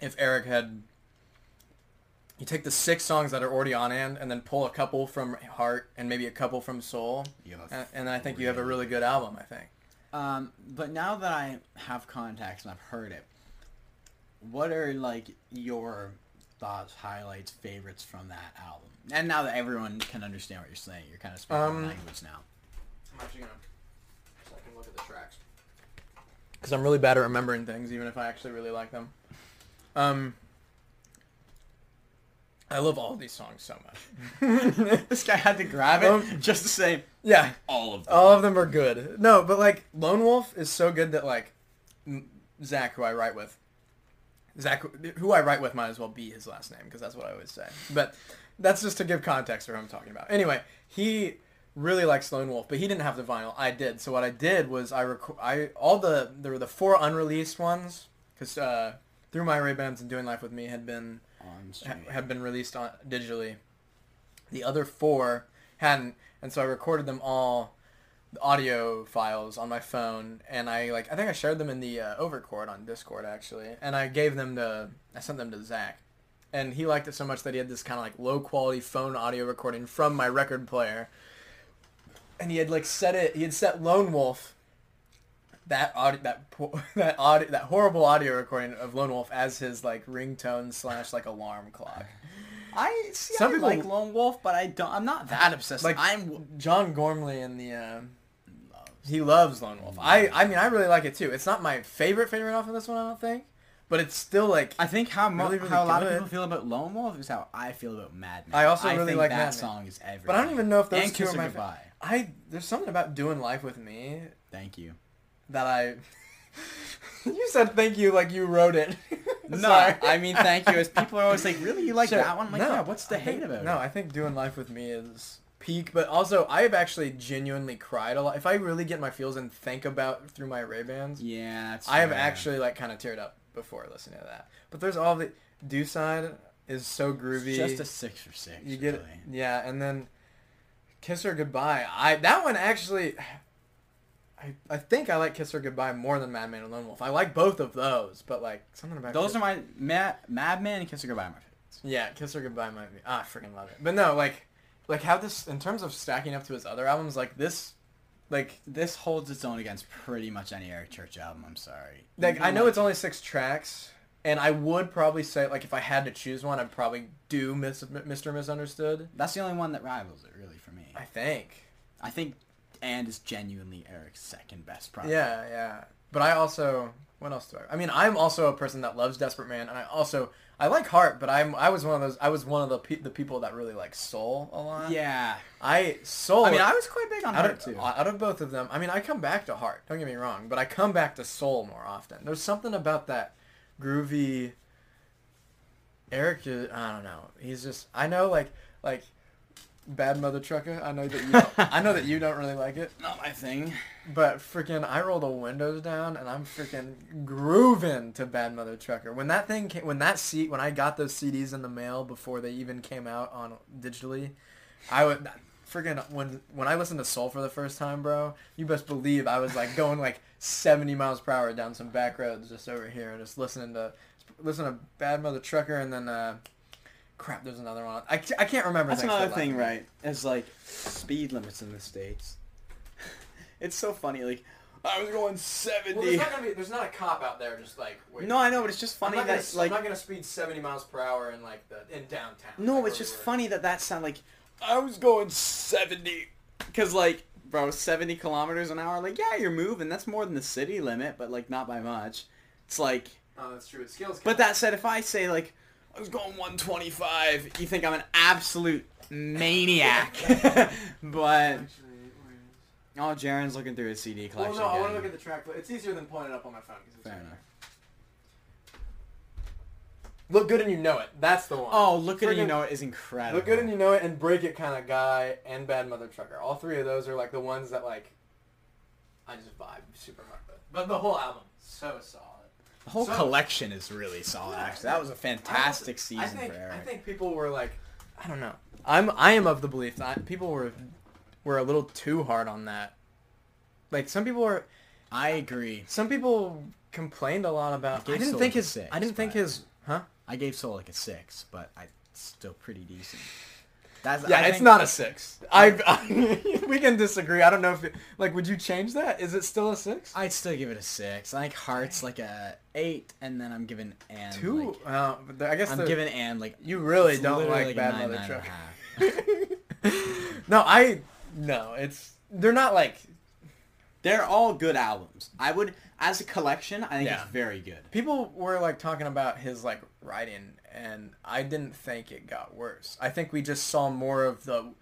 if Eric had, you take the six songs that are already on and and then pull a couple from Heart and maybe a couple from Soul, You have and, and I think you have a really good album. I think. Um, but now that I have contacts and I've heard it, what are like your thoughts, highlights, favorites from that album? And now that everyone can understand what you're saying, you're kind of speaking Um, language now. I'm actually gonna so I can look at the tracks. Because I'm really bad at remembering things, even if I actually really like them. Um, I love all of these songs so much. this guy had to grab it Um, just to say yeah, all of them. all of them are good. No, but like Lone Wolf is so good that like Zach, who I write with, Zach, who I write with, might as well be his last name because that's what I always say. But that's just to give context for who I'm talking about. Anyway, he really likes Lone Wolf, but he didn't have the vinyl. I did. So what I did was I rec- I all the there were the four unreleased ones because uh, through my Ray Bans and Doing Life with Me had been ha- have been released on digitally. The other four hadn't, and so I recorded them all, audio files on my phone, and I like I think I shared them in the uh, Overcord on Discord actually, and I gave them to I sent them to Zach, and he liked it so much that he had this kind of like low quality phone audio recording from my record player, and he had like set it he had set Lone Wolf. That audio, that po- that audio, that horrible audio recording of Lone Wolf as his like ringtone slash like alarm clock. I see. Some I people- like Lone Wolf, but I don't. I'm not that obsessed. Like- Like I'm. John Gormley in the uh, he loves Lone Wolf. I I mean I really like it too. It's not my favorite favorite off of this one I don't think, but it's still like I think how mo- Really, really how a lot of people feel about Lone Wolf is how I feel about Mad Man. I also really think like that Mad song is everything. But I don't even know if those and two are my Goodbye. I there's something about doing life with me Thank you. that I. you said thank you like you wrote it. No, I mean thank you. As people are always like, really, you like Sure. that one? I'm like, No, yeah. What's the I hate think- about No, it? No, I think doing life with me is peak, but also I have actually genuinely cried a lot. If I really get my feels and think about through my Ray Bans, Yeah, I have actually like kind of teared up before listening to that. But there's all the Do Side is so It's groovy. just a six or six. you get really. yeah, and then Kiss Her Goodbye. I that one actually. I, I think I like Kiss Her Goodbye more than Madman and Lone Wolf. I like both of those, but like something about Those Kiss- are my Mad Madman and Kiss Her Goodbye are my favorites. Yeah, Kiss Her Goodbye might be. Ah, I freaking love it. But no, like, like how this in terms of stacking up to his other albums, like this, like, This holds its own against pretty much any Eric Church album. I'm sorry. like Even, I know it's only six tracks, and I would probably say like if I had to choose one, I'd probably do Miss, Mr. Misunderstood. That's the only one that rivals it, really, for me. I think. I think and is genuinely Eric's second best project. Yeah, yeah. But I also, what else do I? I mean, I'm also a person that loves Desperate Man, and I also I like Heart, but I'm I was one of those I was one of the pe- the people that really like Soul a lot. Yeah. I Soul. I mean, I was quite big on out Heart of, too. out of both of them, I mean, I come back to Heart. Don't get me wrong, but I come back to Soul more often. There's something about that groovy. Eric, I don't know. He's just. I know, like, like, Bad Mother Trucker. I know that you. Don't, I know that you don't really like it, Not my thing. but freaking, I roll the windows down and I'm freaking grooving to Bad Mother Trucker. When that thing came, when that seat, when I got those CDs in the mail before they even came out on digitally, I would freaking when when I listened to Soul for the first time, bro. You best believe I was like going like 70 miles per hour down some back roads just over here and just listening to listen to Bad Mother Trucker and then uh, crap. There's another one. I, I can't remember. That's thanks for another the thing, life. right? Is like speed limits in the states. it's so funny. Like I was going Well, there's seventy. not gonna be. There's not a cop out there just like. Wait. no, I know, but it's just funny I'm that gonna, like I'm not gonna speed 70 miles per hour in like the in downtown. no, like, it's just we funny that that sound like I was going seventy. Cause like, bro, seventy kilometers an hour. Like, yeah, you're moving. That's more than the city limit, but like not by much. It's like, Oh, that's true. It scales. but that said, if I say like I was going 125, you think I'm an absolute maniac. but oh, Jaron's looking through his CD collection. Well, no, I want to look at the track, but it's easier than pulling it up on my phone. 'cause it's Fair enough. Look good and you know it. That's the one. Oh, look at it, you know it is incredible. Look good and you know it, and break it kind of guy, and bad mother trucker. All three of those are like the ones that like I just vibe super hard with. But the whole album so solid. The whole So- collection is really solid. Yeah. Actually, that was a fantastic I season think, for Eric. I think people were like, I don't know. I'm I am of the belief that people were were a little too hard on that. Like some people were, I agree. some people complained a lot about. I, gave didn't think his. six, I didn't think his. Huh? I gave Soul like a six, but I still pretty decent. That's Yeah, I it's think- not a six. I, I we can disagree. I don't know if it, like would you change that? Is it still a six? I'd still give it a six. I think Heart's like a eight, and then I'm giving and Two. Like, uh, I guess I'm the- giving and like you really don't literally like Bad nine, Mother Truck. no, I no. It's they're not like They're all good albums. I would, as a collection, I think Yeah. it's very good. people were like talking about his like writing, and I didn't think it got worse. I think we just saw more of the.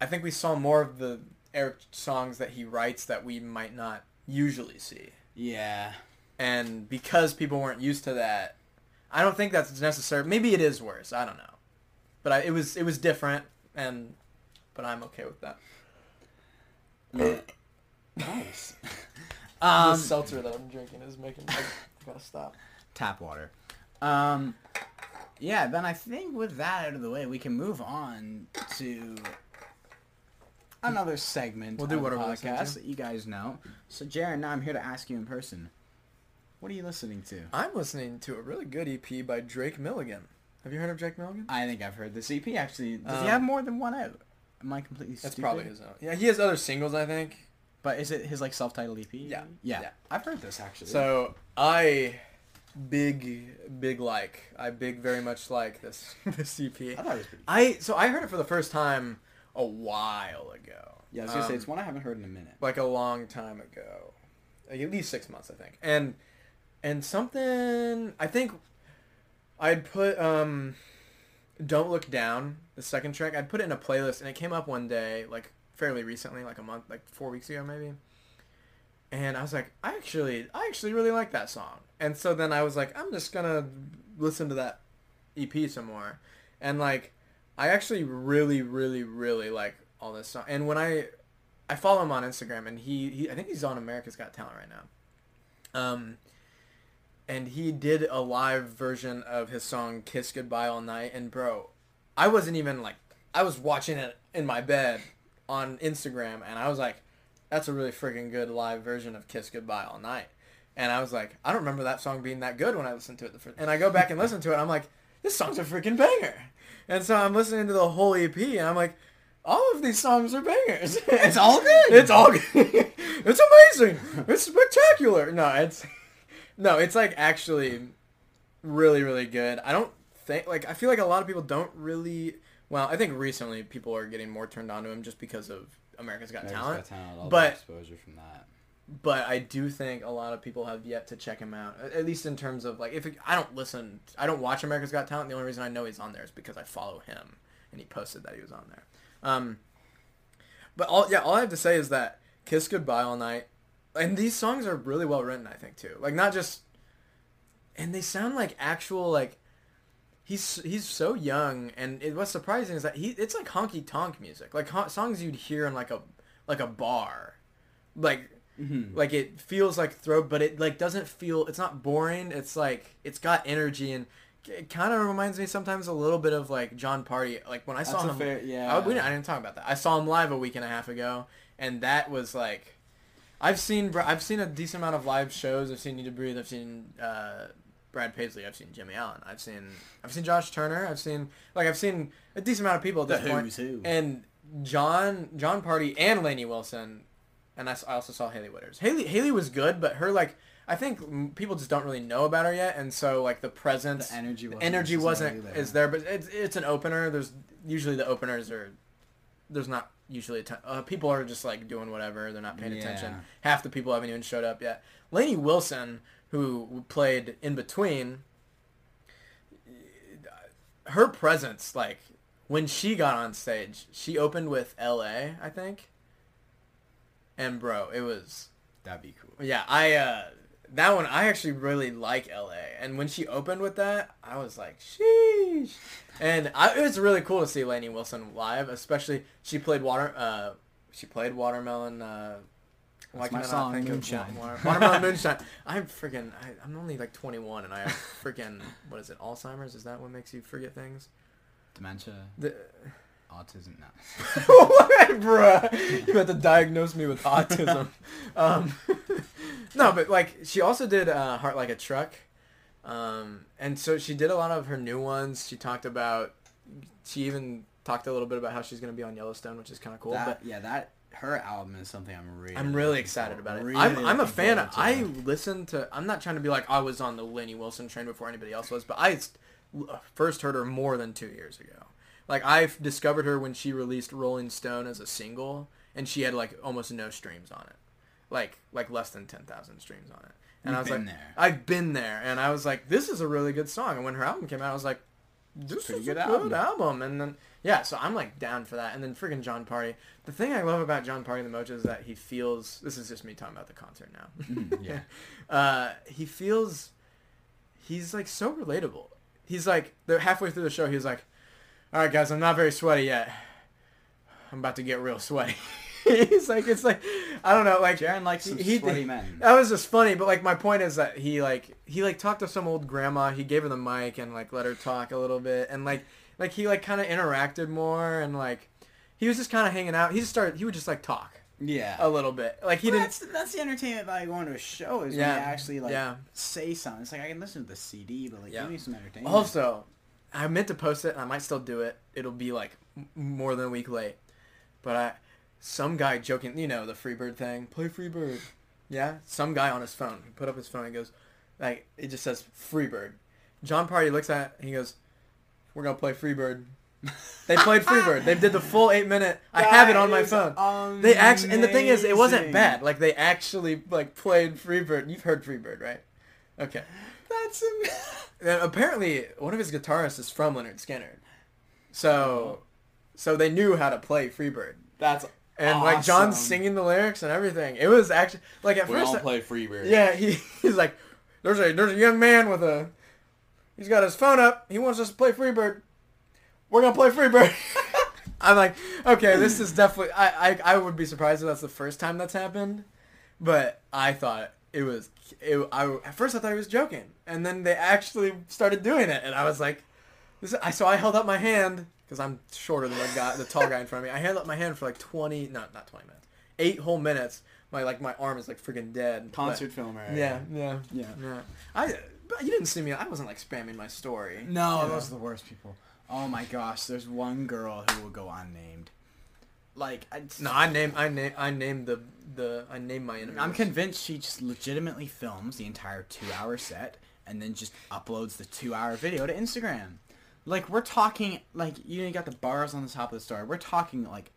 I think we saw more of the Eric songs that he writes that we might not usually see. Yeah. and because people weren't used to that, I don't think that's necessary. Maybe it is worse. I don't know, but I, it was it was different, and but I'm okay with that. Nice. the um, seltzer that I'm drinking is making. I gotta stop. tap water. Um, yeah, then I think with that out of the way, we can move on to another segment We'll do of what the we're podcast that you guys know. So, Jared, now I'm here to ask you in person. What are you listening to? I'm listening to a really good EP by Drake Milligan. Have you heard of Drake Milligan? I think I've heard this EP actually. Does Um, he have more than one out? Am I completely That's stupid? probably his own. Yeah, he has other singles, I think. But is it his like self-titled EP? Yeah. Yeah. Yeah. I've heard this actually. So I big big like I big very much like this this EP. I thought it was pretty. I so I heard it for the first time a while ago. Yeah, I was gonna say Um, it's one I haven't heard in a minute. like a long time ago, like at least six months, I think. And and something I think I'd put um, "Don't Look Down" the second track. I'd put it in a playlist, and it came up one day, like fairly recently, like a month, like four weeks ago maybe. and I was like, I actually, I actually really like that song. And so then I was like, I'm just gonna listen to that EP some more, and like, I actually really, really, really like all this song. And when I, I follow him on Instagram, and he, he I think he's on America's Got Talent right now. Um, and he did a live version of his song "Kiss Goodbye All Night," and bro, I wasn't even like, I was watching it in my bed on Instagram, and I was like, that's a really freaking good live version of Kiss Goodbye All Night. And I was like, I don't remember that song being that good when I listened to it the first. And I go back and listen to it, and I'm like, this song's a freaking banger. And so I'm listening to the whole EP, and I'm like, all of these songs are bangers. It's all good. It's all good. it's amazing. It's spectacular. No, it's no, it's like actually really, really good. I don't think like I feel like a lot of people don't really. Well, I think recently people are getting more turned on to him just because of America's Got America's Talent. Got Talent, but- exposure from that. But I do think a lot of people have yet to check him out. At least in terms of like, if it, I don't listen, I don't watch America's Got Talent. The only reason I know he's on there is because I follow him, and he posted that he was on there. Um, but all yeah, all I have to say is that "Kiss Goodbye All Night," and these songs are really well written. I think too, like not just, and they sound like actual like. He's he's so young, and it, what's surprising is that he it's like honky tonk music, like songs you'd hear in like a like a bar, like Mm-hmm. like it feels like throw but it like doesn't feel it's not boring. It's like it's got energy and it kind of reminds me sometimes a little bit of like Jon Pardi. Like when i saw That's him fair- yeah. I, we didn't, I didn't talk about that. I saw him live a week and a half ago and that was like i've seen i've seen a decent amount of live shows. I've seen need to breathe. I've seen uh brad paisley. I've seen jimmy allen. I've seen i've seen josh turner. I've seen like i've seen a decent amount of people at The this point who. and John Jon Pardi and Lainey Wilson, and I, I also saw Hailey Whitters. Haley Haley was good, but her like I think people just don't really know about her yet, and so like the presence, The energy wasn't energy wasn't necessarily is there, but it's it's an opener. There's usually the openers are there's not usually a ton, uh, people are just like doing whatever. They're not paying attention. Half the people haven't even showed up yet. Lainey Wilson, who played in between, her presence like when she got on stage, she opened with L.A. I think, and bro, it was That'd be cool. yeah. I uh, that one I actually really like L.A. And when she opened with that, I was like, sheesh. And I, it was really cool to see Lainey Wilson live, especially she played water. Uh, she played watermelon. Uh, can my I song, think Moonshine. of water, watermelon moonshine? I'm freaking. I, I'm only like 21, and I have freaking what is it? Alzheimer's? Is that what makes you forget things? Dementia, The, autism, no. what, bruh? You had to diagnose me with autism. um, no, but like she also did uh, "Heart Like a Truck," um, and so she did a lot of her new ones. She talked about. She even talked a little bit about how she's going to be on Yellowstone, which is kind of cool. that, but yeah, that her album is something I'm really. I'm really excited about it. really I'm, I'm a fan. Of, I listened to. I'm not trying to be like I was on the Lainey Wilson train before anybody else was, but I first heard her more than two years ago. Like I discovered her when she released Rolling Stone as a single, and she had like almost no streams on it, like like less than ten thousand streams on it. And You've I was like, there. I've been there, and I was like, this is a really good song. And when her album came out, I was like, this is good a good album. album. And then yeah, so I'm like down for that. And then freaking Jon Pardi. The thing I love about Jon Pardi the most is that he feels. This is just me talking about the concert now. Mhm, yeah. uh, he feels. He's like so relatable. He's like halfway through the show. He's like, "All right, guys, I'm not very sweaty yet. I'm about to get real sweaty." he's like, it's like, I don't know, like Jaron likes some he- sweaty men. that was just funny, but like my point is that he like he like talked to some old grandma. He gave her the mic and like let her talk a little bit, and like like he like kind of interacted more, and like he was just kind of hanging out. He just started. He would just like talk Yeah. a little bit. Like he Well, didn't. That's, that's the entertainment value going to a show is Yeah, when you actually like yeah. say something. It's like I can listen to the CD, but like Yeah. give me some entertainment. Also, I meant to post it, and I might still do it. It'll be like more than a week late, but I some guy joking, you know, the Freebird thing. Play Freebird. Yeah, some guy on his phone he put up his phone and goes, like it just says Freebird. Jon Pardi looks at it, and he goes, "We're gonna play Freebird." They played Freebird. They did the full eight minute. I have it on my phone. They actually, and the thing is, it wasn't bad. Like they actually like played Freebird. You've heard Freebird, right? Okay. That's am- And apparently, one of his guitarists is from Lynyrd Skynyrd, so so they knew how to play Freebird. that's and like Jon's Awesome. singing the lyrics and everything. It was actually like at We first. all I- play Freebird. yeah, he, he's like, there's a there's a young man with a, he's got his phone up. He wants us to play Freebird. We're gonna play Freebird. I'm like, okay, this is definitely. I, I I would be surprised if that's the first time that's happened, but I thought it was. It, I at first I thought he was joking, and then they actually started doing it, and I was like, this. I so I held up my hand because I'm shorter than the guy, the tall guy in front of me. I held up my hand for like 20, no, not 20 minutes, eight whole minutes. My like my arm is like freaking dead. but- Concert film area. yeah, yeah, Yeah. yeah. I, but you didn't see me. I wasn't like spamming my story. No, know? those are the worst people. Oh my gosh, there's one girl who will go unnamed. Like, I, No, I name, I name, I named the, the, I named my enemies. I'm convinced she just legitimately films the entire two-hour set and then just uploads the two-hour video to Instagram. Like, we're talking, like, you got the bars on the top of the story. We're talking, like,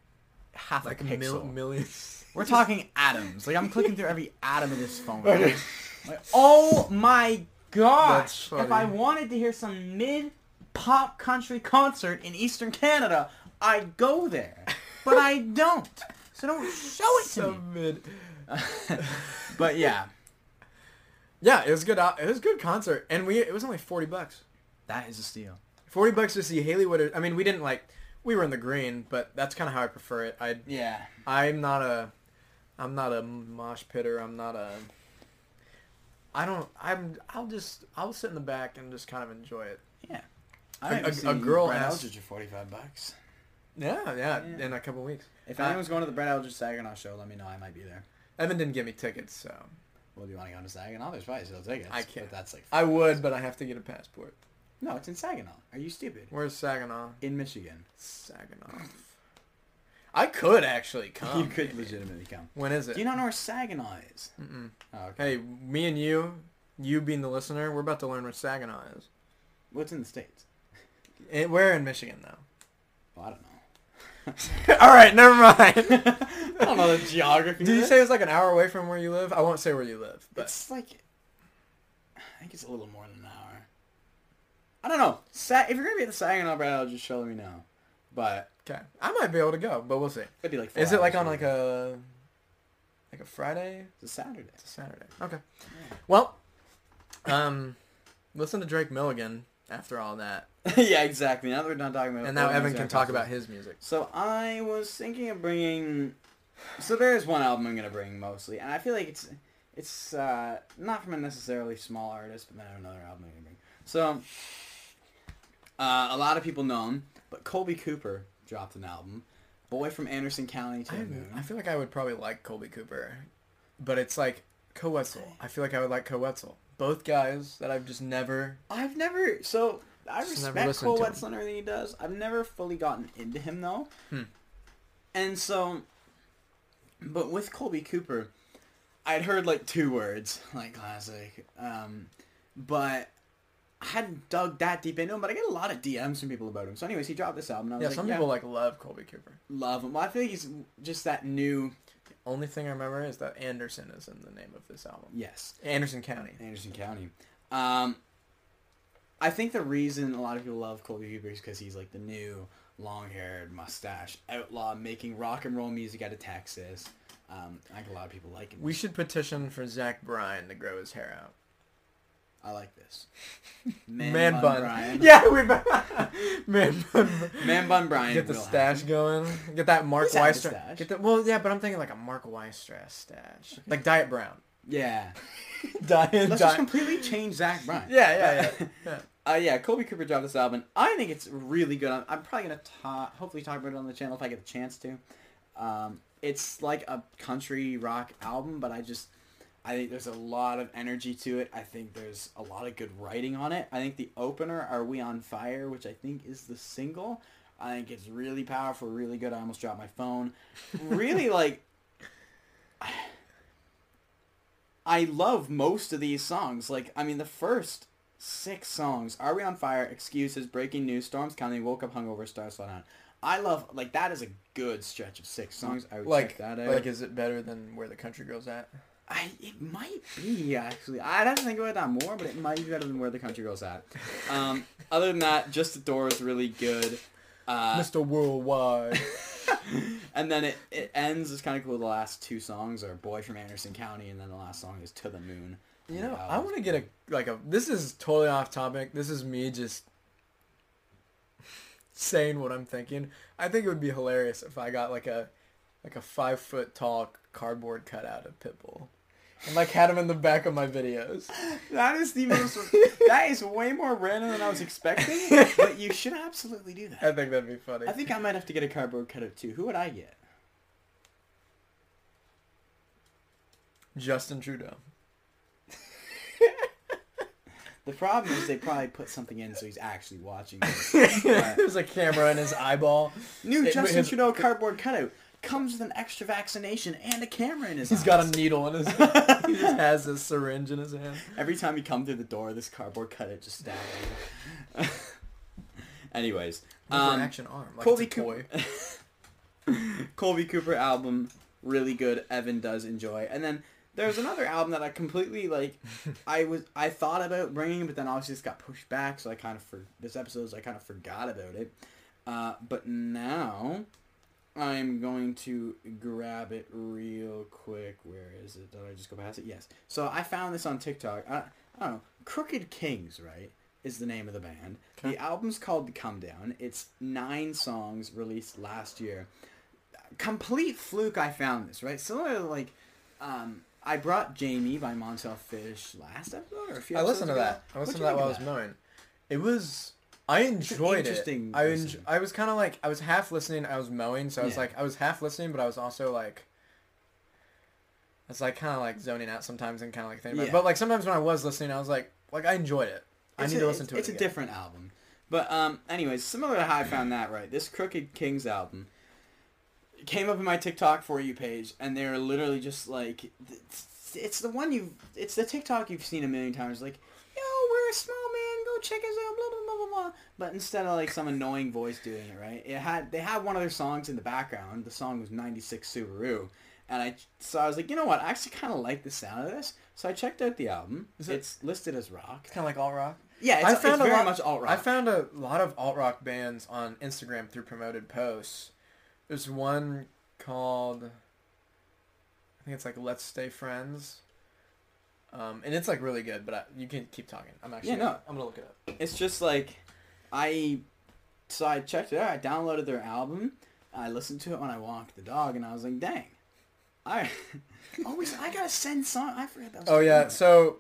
half like a pixel. mil- millions. We're talking atoms. Like, I'm clicking through every atom of this phone. Like, oh my gosh! If I wanted to hear some mid-pop country concert in Eastern Canada, I'd go there. But I don't. So don't show it to so me. But yeah, Yeah, it was good. Uh, it was a good concert, and we it was only forty bucks. that is a steal. Forty bucks to see Haley Wood. I mean, we didn't like. We were in the green, but that's kind of how I prefer it. I Yeah. I'm not a, I'm not a mosh pitter. I'm not a. I don't. I'm. I'll just. I'll sit in the back and just kind of enjoy it. Yeah. A- a- a girl asked- Eldredge for 45 bucks. Yeah, yeah. Yeah. In a couple weeks. If anyone's going to the Brett Eldredge Saginaw show, let me know. I might be there. Evan didn't give me tickets, so Well, do you want to go to Saginaw? There's probably still tickets. I can't. But that's like... I would, but I have to get a passport. No, it's in Saginaw. Are you stupid? Where's Saginaw? In Michigan. Saginaw. I could actually come. you could legitimately come. When is it? Do you not know where Saginaw is? Mm-mm. Oh, okay. Hey, me and you, you being the listener, we're about to learn where Saginaw is. What's in the States? Eh, We're in Michigan though. Well, I don't know. All right, never mind. I don't know the geography. Did you say it's like an hour away from where you live? I won't say where you live, but It's like... I think it's a little more than an hour. I don't know. Sa- if you're going to be at the Saginaw Brett just show, me now. But okay, I might be able to go, but we'll see. it'd be like Is it like on like a like a Friday? It's a Saturday. It's a Saturday. Okay. Well, um, listen to Drake Milligan after all that, yeah, exactly. Now that we're done talking about and now Evan can talk about his music. So I was thinking of bringing. So there's one album I'm gonna bring mostly, and I feel like it's it's uh, not from a necessarily small artist, but then I have another album I'm gonna bring. So uh, a lot of people know him, but Colby Cooper dropped an album. Boy from Anderson County to I, the Moon. I feel like I would probably like Colby Cooper, but it's like Koe Wetzel. I feel like I would like Koe Wetzel. Both guys that I've just never. I've never so I Just respect Koe. Wetzel and everything he does. I've never fully gotten into him though, Hmm. and so, but with Colby Cooper, I'd heard like two words, like classic, um, but I hadn't dug that deep into him. But I get a lot of DMs from people about him. So, anyways, he dropped this album. And I was Yeah, like, some yeah, people like love Colby Cooper. love him. Well, I feel like he's just that new. Only thing I remember is that Anderson is in the name of this album. Yes, Anderson County. Anderson County. Um, I think the reason a lot of people love Colby Cooper is because he's like the new long-haired mustache outlaw making rock and roll music out of Texas. Um, I think a lot of people like him. We should petition for Zach Bryan to grow his hair out. I like this. Man, bun. Brian. Yeah, we man bun. Man bun Brian. Get the stash happen. going. Get that Mark stash. Get the well, yeah, but I'm thinking like a Mark Wystrach stash, like Diet Brown. Yeah. Diet. Let's just completely change Zach Bryan. Yeah, yeah, yeah. yeah. Uh, yeah, Colby Cooper dropped this album. I think it's really good. I'm, I'm probably gonna talk, hopefully talk about it on the channel if I get the chance to. Um, it's like a country rock album, but I just, I think there's a lot of energy to it. I think there's a lot of good writing on it. I think the opener, "Are We on Fire," which I think is the single, I think it's really powerful, really good. I almost dropped my phone. Really like. I love most of these songs. Like, I mean, the first six songs Are We on Fire, Excuses, Breaking News, Storms Coming, Woke Up Hungover, Stars Slow Down. I love, like, that is a good stretch of six songs. I would Like, check that out. like, is it better than Where the Country Girl's at? I, it might be, actually. I'd have to think about that more, but it might be better than Where the Country Goes At. Um, other than that, Just the Door is really good. Uh, Mr. Worldwide. and then it, it ends. It's kind of cool. The last two songs are "Boy from Anderson County," and then the last song is "To the Moon." You know, I want to get a like a. This is totally off topic. This is me just saying what I'm thinking. I think it would be hilarious if I got like a like a five foot tall cardboard cutout of Pitbull, and like had him in the back of my videos. That is the most. that is way more random than I was expecting. but you should absolutely do that. I think that'd be funny. I think I might have to get a cardboard cutout too. Who would I get? Justin Trudeau. The problem is they probably put something in so he's actually watching this. There's a camera in his eyeball. New It- Justin his- Trudeau cardboard cutout comes with an extra vaccination and a camera in his. He's got a needle in his. he just has a syringe in his hand. Every time you come through the door, this cardboard cutout just stabs you. Anyways, With um, action arm, like Colby it's a. Cooper. Colby Cooper album, really good. Evan does enjoy, and then there's another album that I completely like. I was I thought about bringing, but then obviously this got pushed back, so I kind of for this episode, so I kind of forgot about it. Uh, but now I'm going to grab it real quick. Where is it? Did I just go past it? Yes. So I found this on TikTok. I, I don't know. Crooked Kings, right? Is the name of the band. Okay. The album's called The Come Down. It's nine songs released last year. Complete fluke I found this, right? Similar to like um I brought Jamie by Montell Fish last episode or a few I listened to episodes that. I listened to that while I was mowing. It was. I enjoyed interesting it. I I was kind of like I was half listening. I was mowing, so I was Yeah. like I was half listening, but I was also like. I was like kind of like zoning out sometimes and kind of like thinking about it. Yeah. But like sometimes when I was listening, I was like, like I enjoyed it. I It's need a- to listen to it. It's a different album. But um anyways, similar to how I found that, right? This Crooked Kings album came up in my TikTok for you page and they're literally just like it's, it's the one you it's the TikTok you've seen a million times like yo, we're a small go check us out, uh, blah blah blah blah blah. But instead of like some annoying voice doing it, right? It had they had one of their songs in the background. The song was 96 Subaru. And I so I was like, you know what? I actually kind of like the sound of this. So I checked out the album. It- it's listed as rock. It's kind of like alt rock. Yeah, it's, I found a very lot- much alt rock. I found a lot of alt rock bands on Instagram through promoted posts. There's one called, I think it's like Let's Stay Friends, um, and it's like really good. But I, you can keep talking. I'm actually Yeah, no. I'm gonna look it up. It's just like I so I checked it out. I downloaded their album. I listened to it when I walked the dog, and I was like, "Dang, I always I gotta send song. I forgot that." Was Oh yeah, so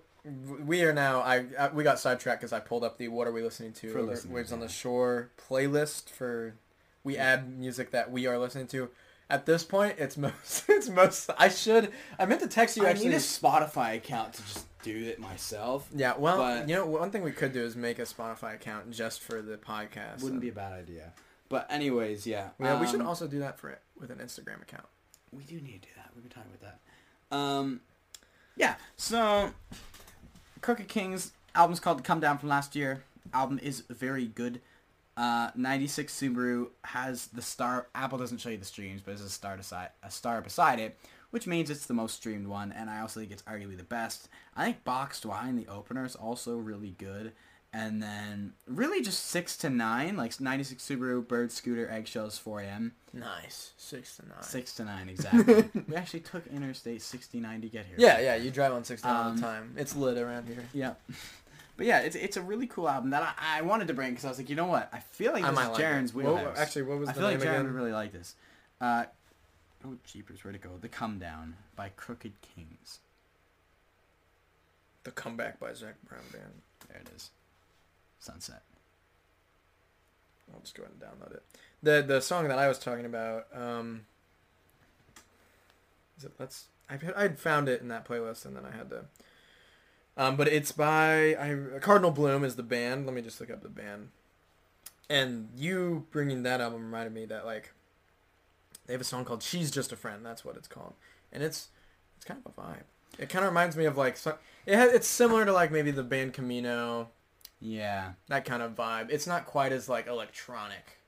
we are now. I, I we got sidetracked because I pulled up the "What Are We Listening to?" For listeners, Waves on the Shore playlist for. We add music that we are listening to. At this point, it's most. It's most. I should. I meant to text you I actually. need a Spotify account to just do it myself. Yeah, well, But- you know, one thing we could do is make a Spotify account just for the podcast. Wouldn't be a bad idea. But anyways, yeah. Yeah, we should um, also do that for it with an Instagram account. We do need to do that. We've been talking about that. Um, yeah. So, Crooked Kings album's called "Come Down" from last year. Album is very good. Uh, 96 Subaru has the star. Apple doesn't show you the streams, but it's a star beside a star beside it, which means it's the most streamed one. And I also think it's arguably the best. I think Boxed Wine, the opener, is also really good. And then really just six to nine, like 96 Subaru, Bird Scooter, Eggshells, 4am. Nice, six to nine. Six to nine, exactly. we actually took Interstate 69 to get here. Yeah, yeah, you drive on sixty all Um, the time. It's lit around here. Yeah. But yeah, it's, it's a really cool album that I, I wanted to bring because I was like, you know what? I feel like I this might is like Jaron's it. What- actually, what was I the feel like name Jaren again? would really like this. Uh, oh, jeepers, where'd it go? The Come Down by Crooked Kings. The comeback by Zac Brown Band. There it is. Sunset. I'll just go ahead and download it. The the song that I was talking about, um, is it let's I I'd found it in that playlist and then I had to um, but it's by I Cardinal Bloom is the band. Let me just look up the band. And you bringing that album reminded me that like they have a song called "She's Just a Friend." That's what it's called, and it's it's kind of a vibe. It kind of reminds me of like it has, it's similar to like maybe the band Camino, Yeah, that kind of vibe. It's not quite as like electronic.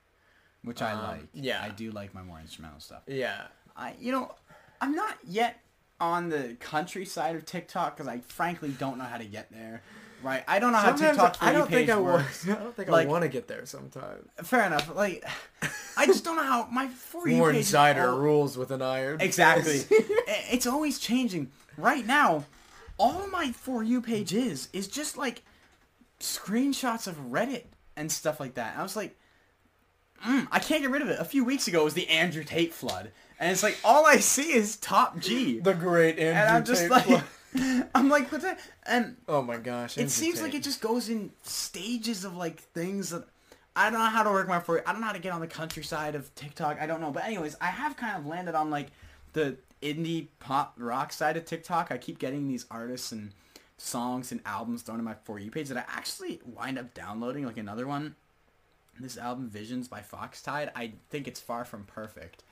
which I Um, like. yeah. I do like my more instrumental stuff. Yeah, I, you know, I'm not yet on the country side of TikTok because I frankly don't know how to get there. right? I don't know how TikTok for I don't think I want. I don't think Like- I want to get there sometimes. Fair enough. Like, I just don't know how my for you More page insider all- rules with an iron. Exactly. It's always changing. Right now, all my for you page is is just like screenshots of Reddit and stuff like that. I was like, mm, I can't get rid of it. A few weeks ago was the Andrew Tate flood, and it's like all I see is Top G, the great Andrew and I'm just Tate like. I'm like, what the? And oh my gosh. it Andrew seems like it just goes in stages of like things that I don't know how to work my for. I don't know how to get on the countryside of TikTok. I don't know. But anyways, I have kind of landed on like the indie pop rock side of TikTok. I keep getting these artists and songs and albums thrown in my for you page that I actually wind up downloading. Like another one, this album Visions by Foxtide. I think it's far from perfect.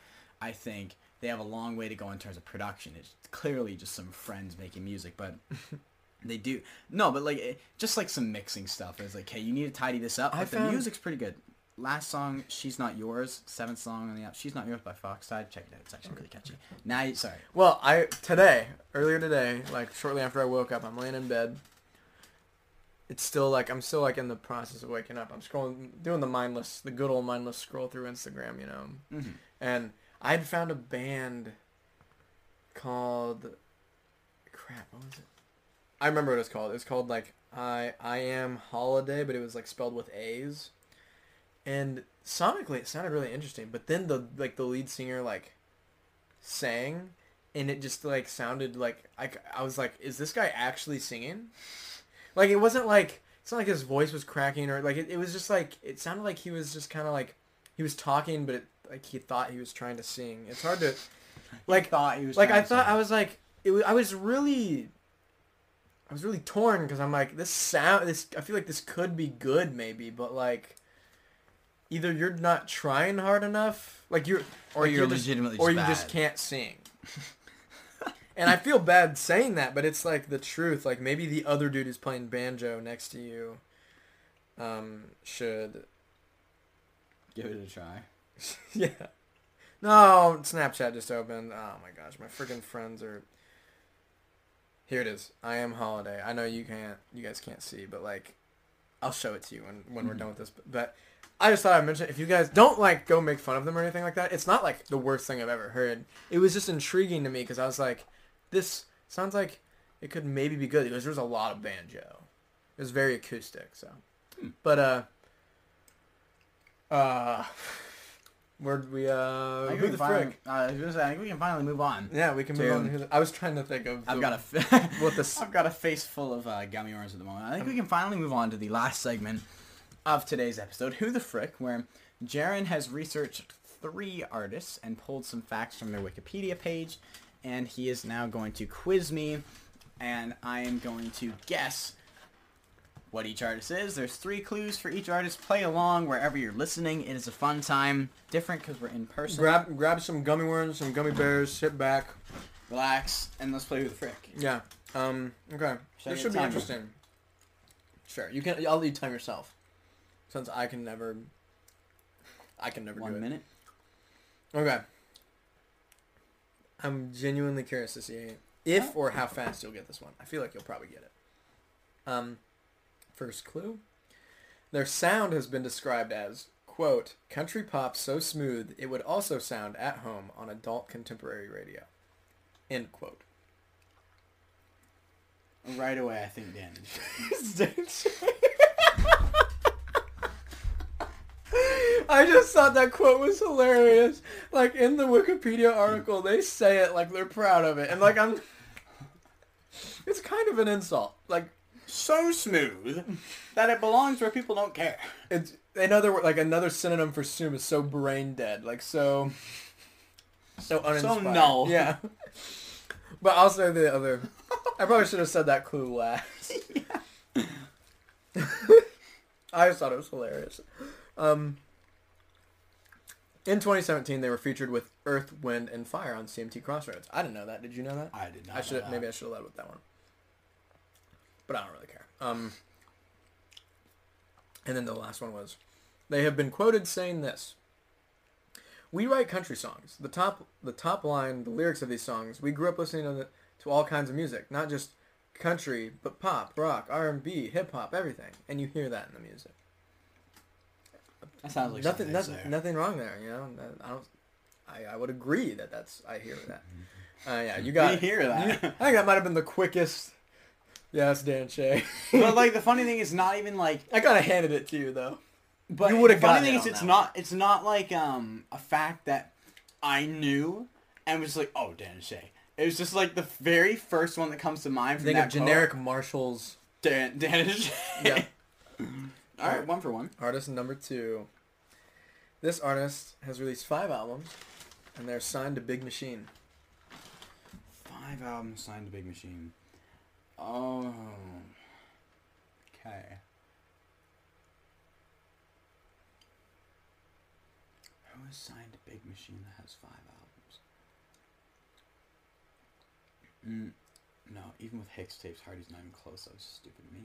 I think they have a long way to go in terms of production. It's clearly just some friends making music, but they do no, but like it, just like some mixing stuff. It's like, hey, you need to tidy this up. I But the music's pretty good. Last song, "She's Not Yours," seventh song on the app. "She's Not Yours" by Foxtide. Check it out. It's actually really catchy. Now, you, sorry. Well, I today, earlier today, like shortly after I woke up, I'm laying in bed. It's still like I'm still like in the process of waking up. I'm scrolling, doing the mindless, the good old mindless scroll through Instagram, you know. Mm-hmm. And I had found a band called crap. What was it? I remember what it's called. It's called like I I am holiday, but it was like spelled with A's. And sonically, it sounded really interesting. But then the like the lead singer like sang, and it just like sounded like I I was like, is this guy actually singing? Like it wasn't like it's not like his voice was cracking or like it, it was just like it sounded like he was just kind of like he was talking, but it, like he thought he was trying to sing. It's hard to like thought he was like I thought sing. I was like it was, I was really I was really torn because I'm like this sound this I feel like this could be good maybe but like either you're not trying hard enough like you're Or like you're just- legitimately or just you just can't sing and I feel bad saying that but it's like the truth like maybe the other dude who's playing banjo next to you um should Give it a try. yeah. No, Snapchat just opened. Oh my gosh, my freaking friends are. Here it is. I am holiday. I know you can't, you guys can't see, but like, I'll show it to you when when we're done with this. But I just thought I'd mention if you guys don't like go make fun of them or anything like that. It's not like the worst thing I've ever heard. It was just intriguing to me because I was like, this sounds like it could maybe be good because there's a lot of banjo. It was very acoustic, so. But uh. Uh. Where'd we uh? I Who we the finally, frick? uh, I was gonna say, I think we can finally move on. Yeah, we can move on. the- I was trying to think of. I've got a fa- what the I've got a face full of uh, gummy worms at the moment. I think we can finally move on to the last segment of today's episode, Who the Frick, where Jaren has researched three artists and pulled some facts from their Wikipedia page, and he is now going to quiz me, and I am going to guess what each artist is. There's three clues for each artist. Play along wherever you're listening. It is a fun time. Different because we're in person. grab grab some gummy worms, some gummy bears, sit back. Relax, and let's play with the Frick. Yeah. Um. Okay. Should this should be interesting. Sure. You can. I'll lead time yourself, since I can never. I can never do One it. minute. Okay. I'm genuinely curious to see if or how fast you'll get this one. I feel like you'll probably get it. Um, first clue. Their sound has been described as, quote, country pop so smooth it would also sound at home on adult contemporary radio. End quote. Right away, I think Dan. I just thought that quote was hilarious. Like in the Wikipedia article, they say it like they're proud of it, and like I'm. It's kind of an insult. Like so smooth that it belongs where people don't care. it's another like another synonym for Zoom is so brain dead. Like so. So uninspired. null. Yeah. But also the other. I probably should have said that clue last. I just thought it was hilarious. Um, in 2017, they were featured with Earth, Wind, and Fire on CMT Crossroads. I didn't know that. Did you know that? I did not. I should maybe I should have led with that one. But I don't really care. Um, and then the last one was, they have been quoted saying this. We write country songs. The top, the top line, the lyrics of these songs. We grew up listening to, the, to all kinds of music, not just country, but pop, rock, R&B, hip hop, everything, and you hear that in the music. That sounds like nothing, nothing, I'd nothing wrong there. You know, That- I don't. I, I would agree that that's. I hear that. Uh, yeah, you got. We hear that. I think that might have been the quickest. Yeah, that's Dan Shay. but like the funny thing is not even like I kind of handed it to you though. But You the would've funny thing it is, it's not. It's not like um a fact that I knew and was like, oh, Dan Shay. It was just like the very first one that comes to mind from Think that of generic Marshalls. Dan Dan Shay. Yeah. All right, one for one. artist number two. This artist has released five albums, and they're signed to Big Machine. Five albums signed to Big Machine. Oh. Okay. Who is signed to Big Machine that has five albums? Mm, no, even with Hixtapes, Hardy's not even close. That was stupid of me.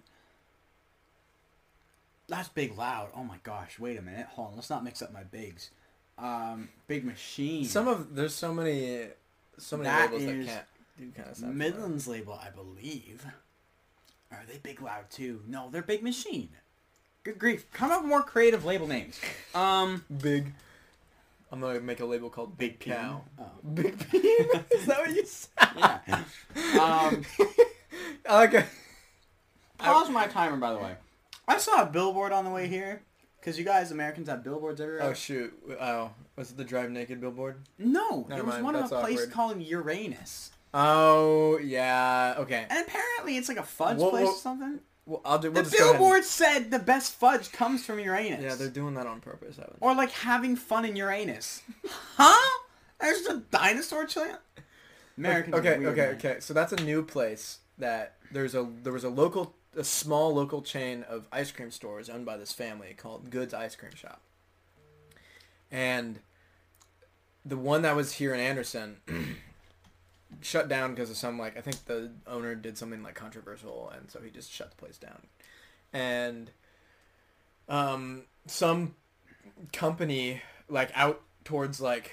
That's Big Loud. Oh my gosh! Wait a minute. Hold on. Let's not mix up my bigs. Um, Big Machine. Some of there's so many, so many That labels is that can't do kind of stuff. Midlands label, I believe. Are they Big Loud too? No, they're Big Machine. Good grief! Come up with more creative label names. Um, Big. I'm gonna make a label called Big Peen. Cow. Oh. Big Peen. Is that what you said? yeah. Um, I like it. pause my timer, by the way. I saw a billboard on the way here. Cause you guys Americans have billboards everywhere. Oh shoot! Oh, was it the Drive Naked billboard? no, Never it was mind, one of that's a place awkward. called Uranus, Oh yeah. Okay. and apparently it's like a fudge place or something. Well, I'll do. The We'll just go ahead and- billboard said the best fudge comes from Uranus. Yeah, they're doing that on purpose. Evan. Or like having fun in Uranus. huh? There's a dinosaur chilling. American. Okay, okay, okay. So that's a new place that there's a there was a local a small local chain of ice cream stores owned by this family called Goods Ice Cream Shop. And the one that was here in Anderson shut down because of some like I think the owner did something like controversial and so he just shut the place down. And um some company like out towards like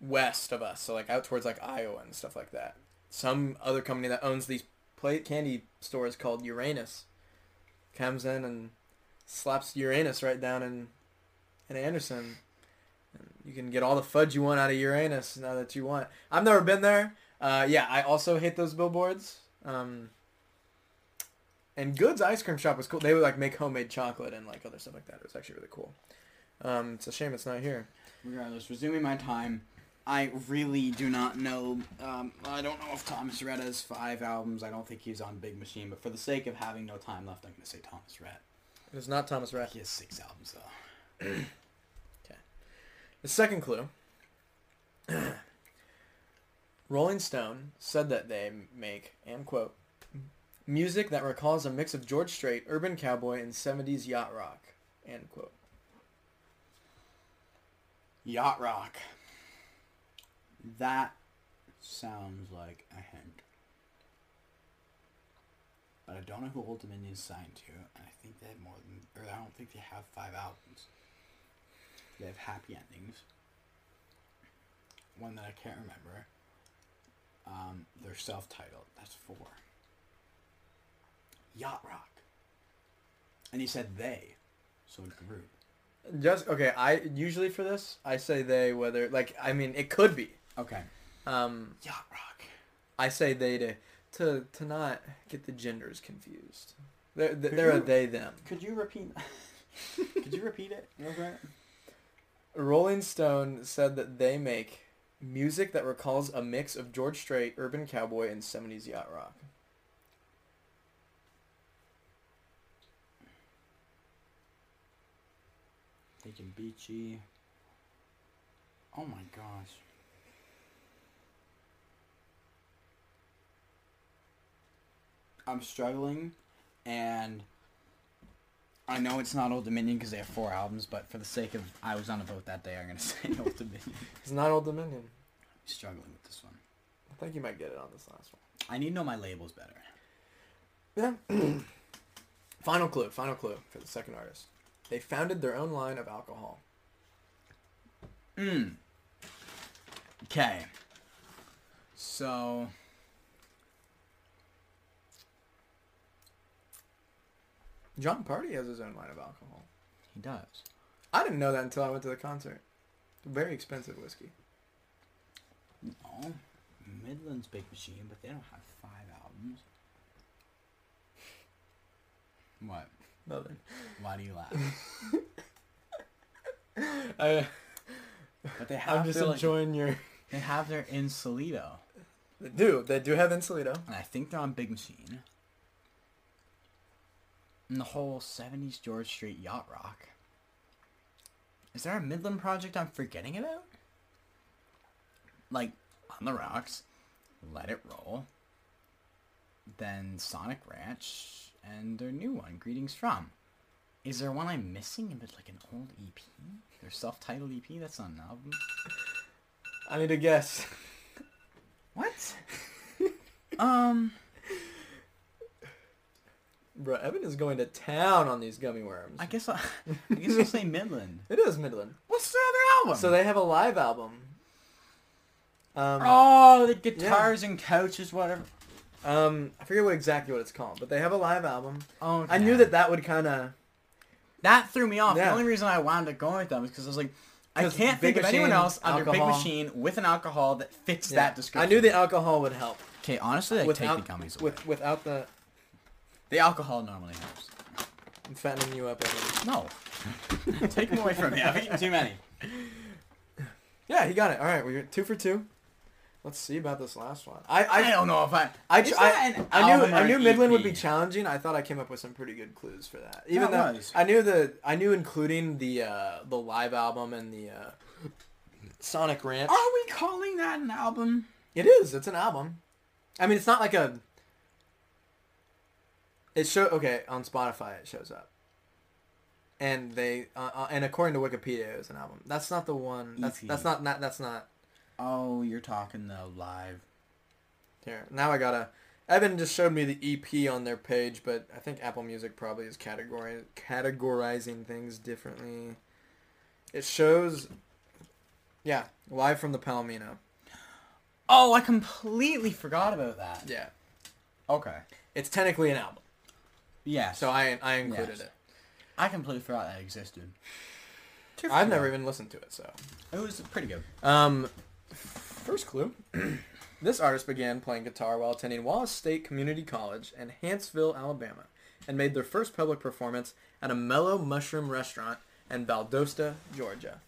west of us, so like out towards like Iowa and stuff like that. Some other company that owns these plate candy stores called Uranus comes in and slaps Uranus right down in in Anderson. And you can get all the fudge you want out of Uranus now that you want. I've never been there. Uh, yeah, I also hate those billboards. Um, and Goods Ice Cream Shop was cool. They would like make homemade chocolate and like other stuff like that. It was actually really cool. Um, it's a shame it's not here. Regardless, resuming my time, I really do not know. Um, I don't know if Thomas Rhett has five albums. I don't think he's on Big Machine, but for the sake of having no time left, I'm going to say Thomas Rhett. It is not Thomas Rhett. He has six albums, though. okay. The second clue. Rolling Stone said that they make, and quote, music that recalls a mix of George Strait, urban cowboy, and 70s yacht rock, end quote. Yacht Rock. That sounds like a hint. But I don't know who Old Dominion's signed to, and I think they have more than, or I don't think they have five albums. They have Happy Endings. One that I can't remember. Um, they're self-titled. That's four. Yacht Rock. And he said they, so a group. Just, okay, I, usually for this, I say they, whether, like, I mean, it could be. Okay. Um, Yacht Rock. I say they to, to, to not get the genders confused. They're, they're a they, them. Could you repeat? Could you repeat it real quick? Rolling Stone said that they make music that recalls a mix of George Strait, urban cowboy, and 70s yacht rock. Thinking beachy. Oh my gosh. I'm struggling, and I know it's not Old Dominion because they have four albums, but for the sake of I was on a boat that day, I'm gonna say Old Dominion. It's not Old Dominion. I'm struggling with this one. I think you might get it on this last one. I need to know my labels better. Yeah. final clue. Final clue for the second artist. They founded their own line of alcohol. Mm. Okay. So Jon Pardi has his own line of alcohol. He does. I didn't know that until I went to the concert. Very expensive whiskey. No, Midland's Big Machine, but they don't have five albums. What? Nothing. Why do you laugh? I, But they have I'm just their, like, enjoying your. they have their Insolito, They do. They do have Insolito. and I think they're on Big Machine. And the whole '70s George Strait yacht rock. Is there a Midland project I'm forgetting about? Like on the rocks, Let It Roll, then Sonic Ranch, and their new one, Greetings From. Is there one I'm missing? But like an old EP, their self-titled EP. That's not an album. I need to guess. What? um. Bro, Evan is going to town on these gummy worms. I guess I, I guess I'll say Midland. It is Midland. What's their other album? So they have a live album. Um, oh, the guitars and couches, whatever. um, I forget what exactly what it's called, but they have a live album. Oh, I knew that that would kind of. that threw me off. Yeah. The only reason I wound up going with them is because I was like, I can't think of anyone Machine, else under Big. Machine with an alcohol that fits that description. I knew the alcohol would help. Okay, honestly, I without, take the gummies away. with without the The alcohol normally helps. I'm fattening you up. Evan. No, take them away from me. I've eaten too many. Yeah, he got it. All right, we're two for two. Let's see about this last one. I I, I don't know if I. I, Is tr- that I, I knew I knew an Midland would be challenging. I thought I came up with some pretty good clues for that. Even though was. I knew the I knew including the uh, the live album and the uh, Sonic Ranch. Are we calling that an album? It is. It's an album. I mean, it's not like a. It show okay on Spotify. It shows up, and they uh, uh, and according to Wikipedia, it's an album. That's not the one. That's EP. that's not, not that's not Oh, you're talking the live. here. Now I gotta. Evan just showed me the EP on their page, but I think Apple Music probably is category categorizing things differently. It shows, yeah, live from the Palomino. Oh, I completely forgot about that. Yeah, Okay. it's technically an album, Yeah. so I I included Yes. it. I completely forgot that existed. Two for I've two. never even listened to it, so. It was pretty good. Um, first clue. this artist began playing guitar while attending Wallace State Community College in Hanceville, Alabama, and made their first public performance at a Mellow Mushroom restaurant in Valdosta, Georgia.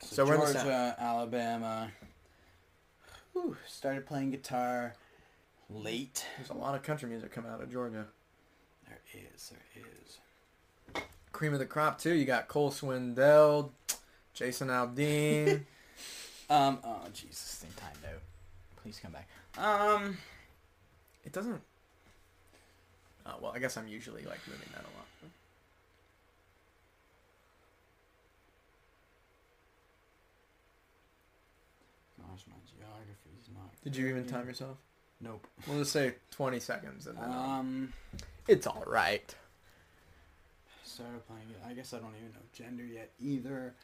So we're in the Georgia, Alabama. Whew, started playing guitar late. There's a lot of country music coming out of Georgia. There is, there is. Cream of the crop too. You got Cole Swindell, Jason Aldean. Um. Oh Jesus, thing timed out. Please come back. Um. it doesn't. Oh well, I guess I'm usually like moving that a lot. Gosh, my geography's not. Did you even time yourself? Nope. We'll just say 20 seconds and then um, Um. it's all right. Started playing it. I guess I don't even know gender yet either.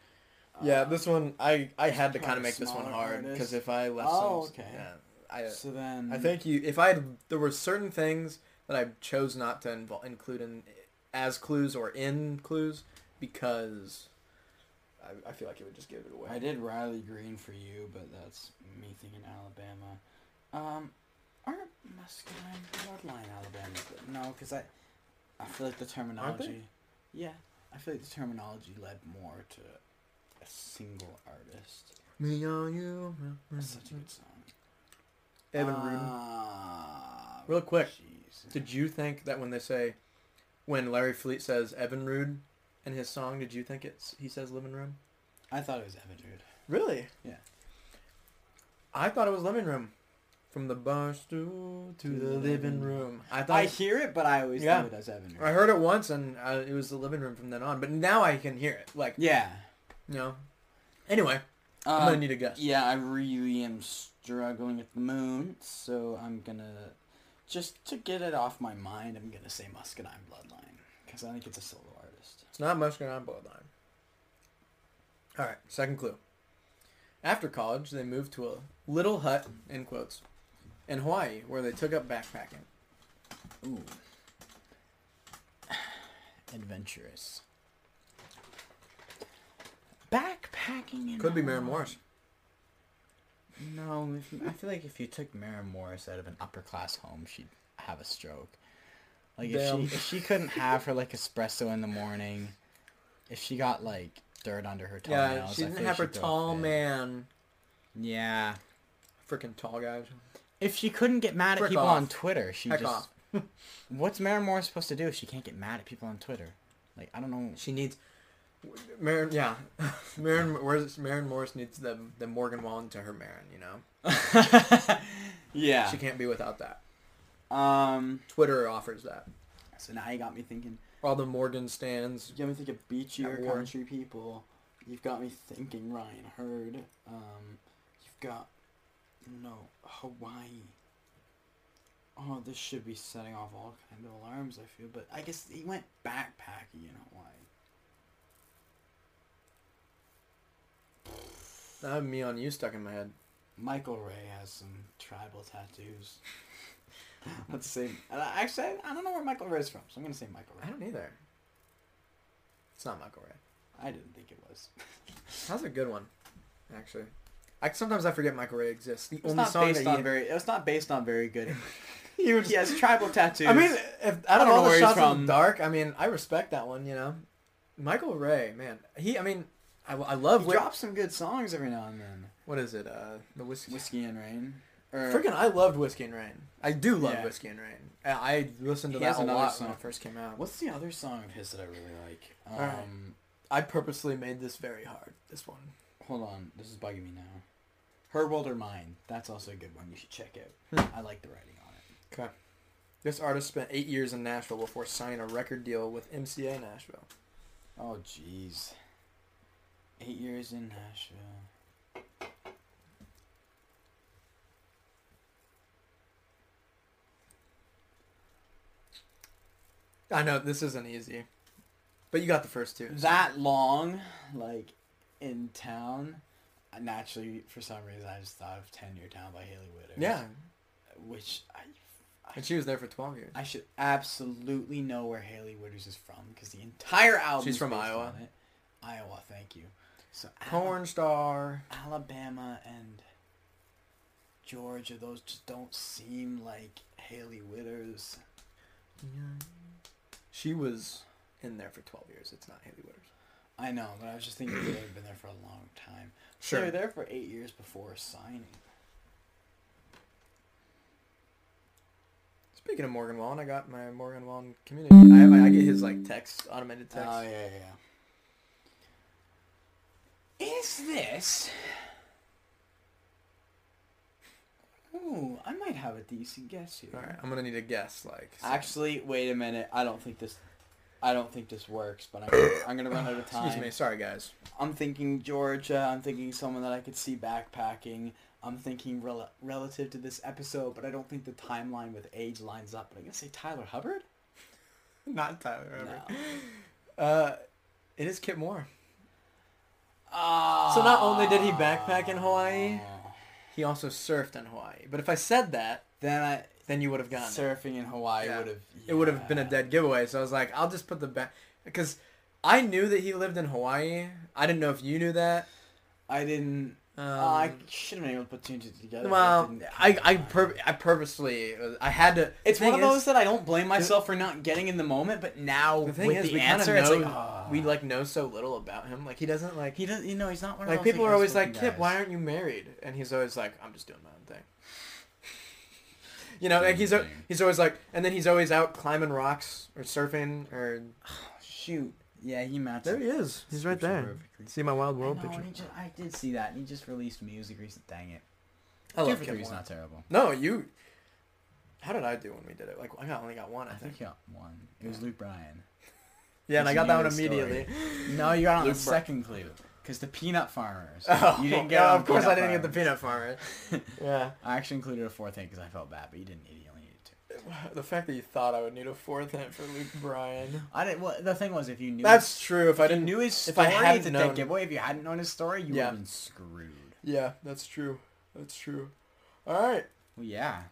Yeah, Uh, this one I I had to kind of make this one smaller hard artist. because if I left Oh, some, okay. yeah, I So then. I think you if I had there were certain things that I chose not to invol- include in as clues or in clues because I, I feel like it would just give it away. I did Riley Green for you, but that's me thinking Alabama. Um, aren't Muscadine Bloodline Alabama? But no, because I, I feel like the terminology. Yeah, I feel like the terminology led more to a single artist. Me on you. That's such a good song. Evan Rudin. Ah, Real quick, jeez. Did you think that when they say, when Larry Fleet says Evan Rude in his song, did you think it's he says living room? I thought it was Evan Rude. Really? Yeah. I thought it was living room. From the bar stool to the living room. I thought I hear it, but I always Yeah. think it as Evan I heard it once and uh, it was the living room from then on. But now I can hear it. Like, Yeah. you know. Anyway, I'm Um, gonna need a guess. Yeah, I really am struggling at the moon, so I'm gonna just to get it off my mind. I'm gonna say Muscadine Bloodline because I think it's a solo artist. It's not Muscadine Bloodline. All right, second clue. After college, they moved to a little hut in quotes in Hawaii, where they took up backpacking. Ooh. adventurous. Backpacking in Could be Maren Morris. No, if, I feel like if you took Maren Morris out of an upper class home, she'd have a stroke. Like if Damn. she if she couldn't have her like espresso in the morning, if she got like dirt under her toenails, Yeah, she didn't have like her she'd throw a tall man. Yeah, Freaking tall guys. If she couldn't get mad at Frick people off. on Twitter, she Heck just. What's Maren Morris supposed to do if she can't get mad at people on Twitter? Like I don't know. She needs. Maren, yeah, Maren. Where's Maren Morris needs the the Morgan Wallen to her Maren. You know, yeah. she can't be without that. Um. Twitter offers that. So now you got me thinking. All the Morgan stands. You got me thinking beachier country people. You've got me thinking Ryan Hurd. Um, you've got no Hawaii. Oh, this should be setting off all kind of alarms. I feel, but I guess he went backpacking in Hawaii. That have me on you stuck in my head. Michael Ray has some tribal tattoos. Let's see. Actually, I I don't know where Michael Ray is from, so I'm gonna say Michael Ray. I don't either. It's not Michael Ray. I didn't think it was. That's a good one, actually. I sometimes I forget Michael Ray exists. The It's only not song based that on he, very. It was not based on very good. he was. he has tribal tattoos. I mean, if I out don't of know all where the he's shots in from. the dark, I mean, I respect that one. You know, Michael Ray, man, he. I mean, I, I love. he Whit- drops some good songs every now and then. what is it? Uh, the whiskey. Whiskey and Rain. Or, Freaking, I loved Whiskey and Rain. I do love Yeah. Whiskey and Rain. I I listened to He that a lot song. when it first came out. What's the other song of his that I really like? Um, right. I purposely made this very hard. This one. Hold on, this is bugging me now. Her World or Mine. That's also a good one. You should check out. Hmm. I like the writing on it. Okay. This artist spent eight years in Nashville before signing a record deal with MCA Nashville. Oh, jeez. Eight years in Nashville. I know this isn't easy, but you got the first two. That long, like, in town. Naturally, for some reason, I just thought of Ten Year Town by Hailey Whitters. Yeah, Which I, and she was there for twelve years. I should absolutely know where Hailey Whitters is from because the entire album. She's is from Iowa. Iowa, thank you. So Porn star. Alabama and Georgia, those just don't seem like Hailey Whitters. She was in there for twelve years. It's not Hailey Whitters. I know, but I was just thinking they would have been there for a long time. Sure. They were there for eight years before signing. Speaking of Morgan Wallen, I got my Morgan Wallen community. I have, I get his like text, automated oh, text. Oh yeah, yeah, yeah. Is this? Ooh, I might have a decent guess here. All right, I'm gonna need a guess. Like, so- Actually, wait a minute. I don't think this. I don't think this works, but I'm, I'm gonna run out of time. excuse me. Sorry, guys. I'm thinking Georgia. I'm thinking someone that I could see backpacking. I'm thinking rel- relative to this episode, but I don't think the timeline with age lines up. But I'm gonna say Tyler Hubbard. Not Tyler Hubbard. No. Uh, it is Kip Moore. Ah. So not only did he backpack in Hawaii, he also surfed in Hawaii. But if I said that, then I then you would have gotten it. surfing in Hawaii Yeah. would have. It would have been a dead giveaway. So I was like, I'll just put the back because I knew that he lived in Hawaii. I didn't know if you knew that. I didn't. Um, oh, I should have been able to put two and two together. well, it I I pur- I purposely I had to. It's one of is- those that I don't blame myself for not getting in the moment, but now The thing with is, the we answer, know it's like ah. we like know so little about him. Like he doesn't like he doesn't You know, he's not one of like those, people are always like, Kip, why aren't you married? And he's always like, I'm just doing my own thing. You know, like he's al- he's always like, and then he's always out climbing rocks or surfing or. Shoot. Yeah, he matches. There he is. He's right there. Perfectly. See my wild I world know, picture. just, I did see that. and He just released music recently. Dang it. I love Two for Kip Three's not terrible. No, you. How did I do when we did it? Like I got, only got one, I, I think. think you got one. It was Luke Bryan. Yeah, and I got that one immediately. No, you got on Luke the Bry- second clue. Because the peanut farmers. Oh, you didn't get yeah, of course I didn't get the peanut farmer. yeah. I actually included a fourth thing because I felt bad, but you didn't need it. You only needed two. The fact that you thought I would need a fourth hint for Luke Bryan. I didn't. Well, the thing was, if you knew, That's true. If I didn't knew his story, if I hadn't known- giveaway. If you hadn't known his story, you would have been screwed. Yeah, that's true. That's true. All right. Well, yeah.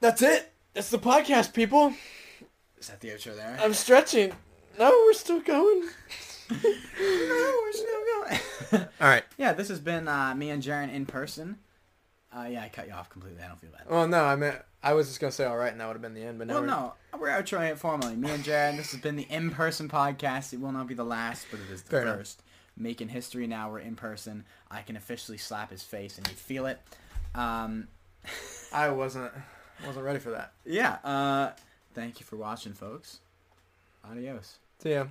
That's it. That's the podcast, people. Is that the outro there? I'm stretching. No, we're still going. no, we're still going. All right. yeah, this has been uh, me and Jaron in person. Uh, yeah, I cut you off completely. I don't feel bad. Well, no, I meant I was just gonna say all right, and that would have been the end. But now Well, we're- no, we're outroing it formally. Me and Jared, this has been the in-person podcast. It will not be the last, but it is the Fair enough. first. Making history now. We're in person. I can officially slap his face, and you feel it. Um, I wasn't wasn't ready for that. yeah. Uh, thank you for watching, folks. Adios. See ya.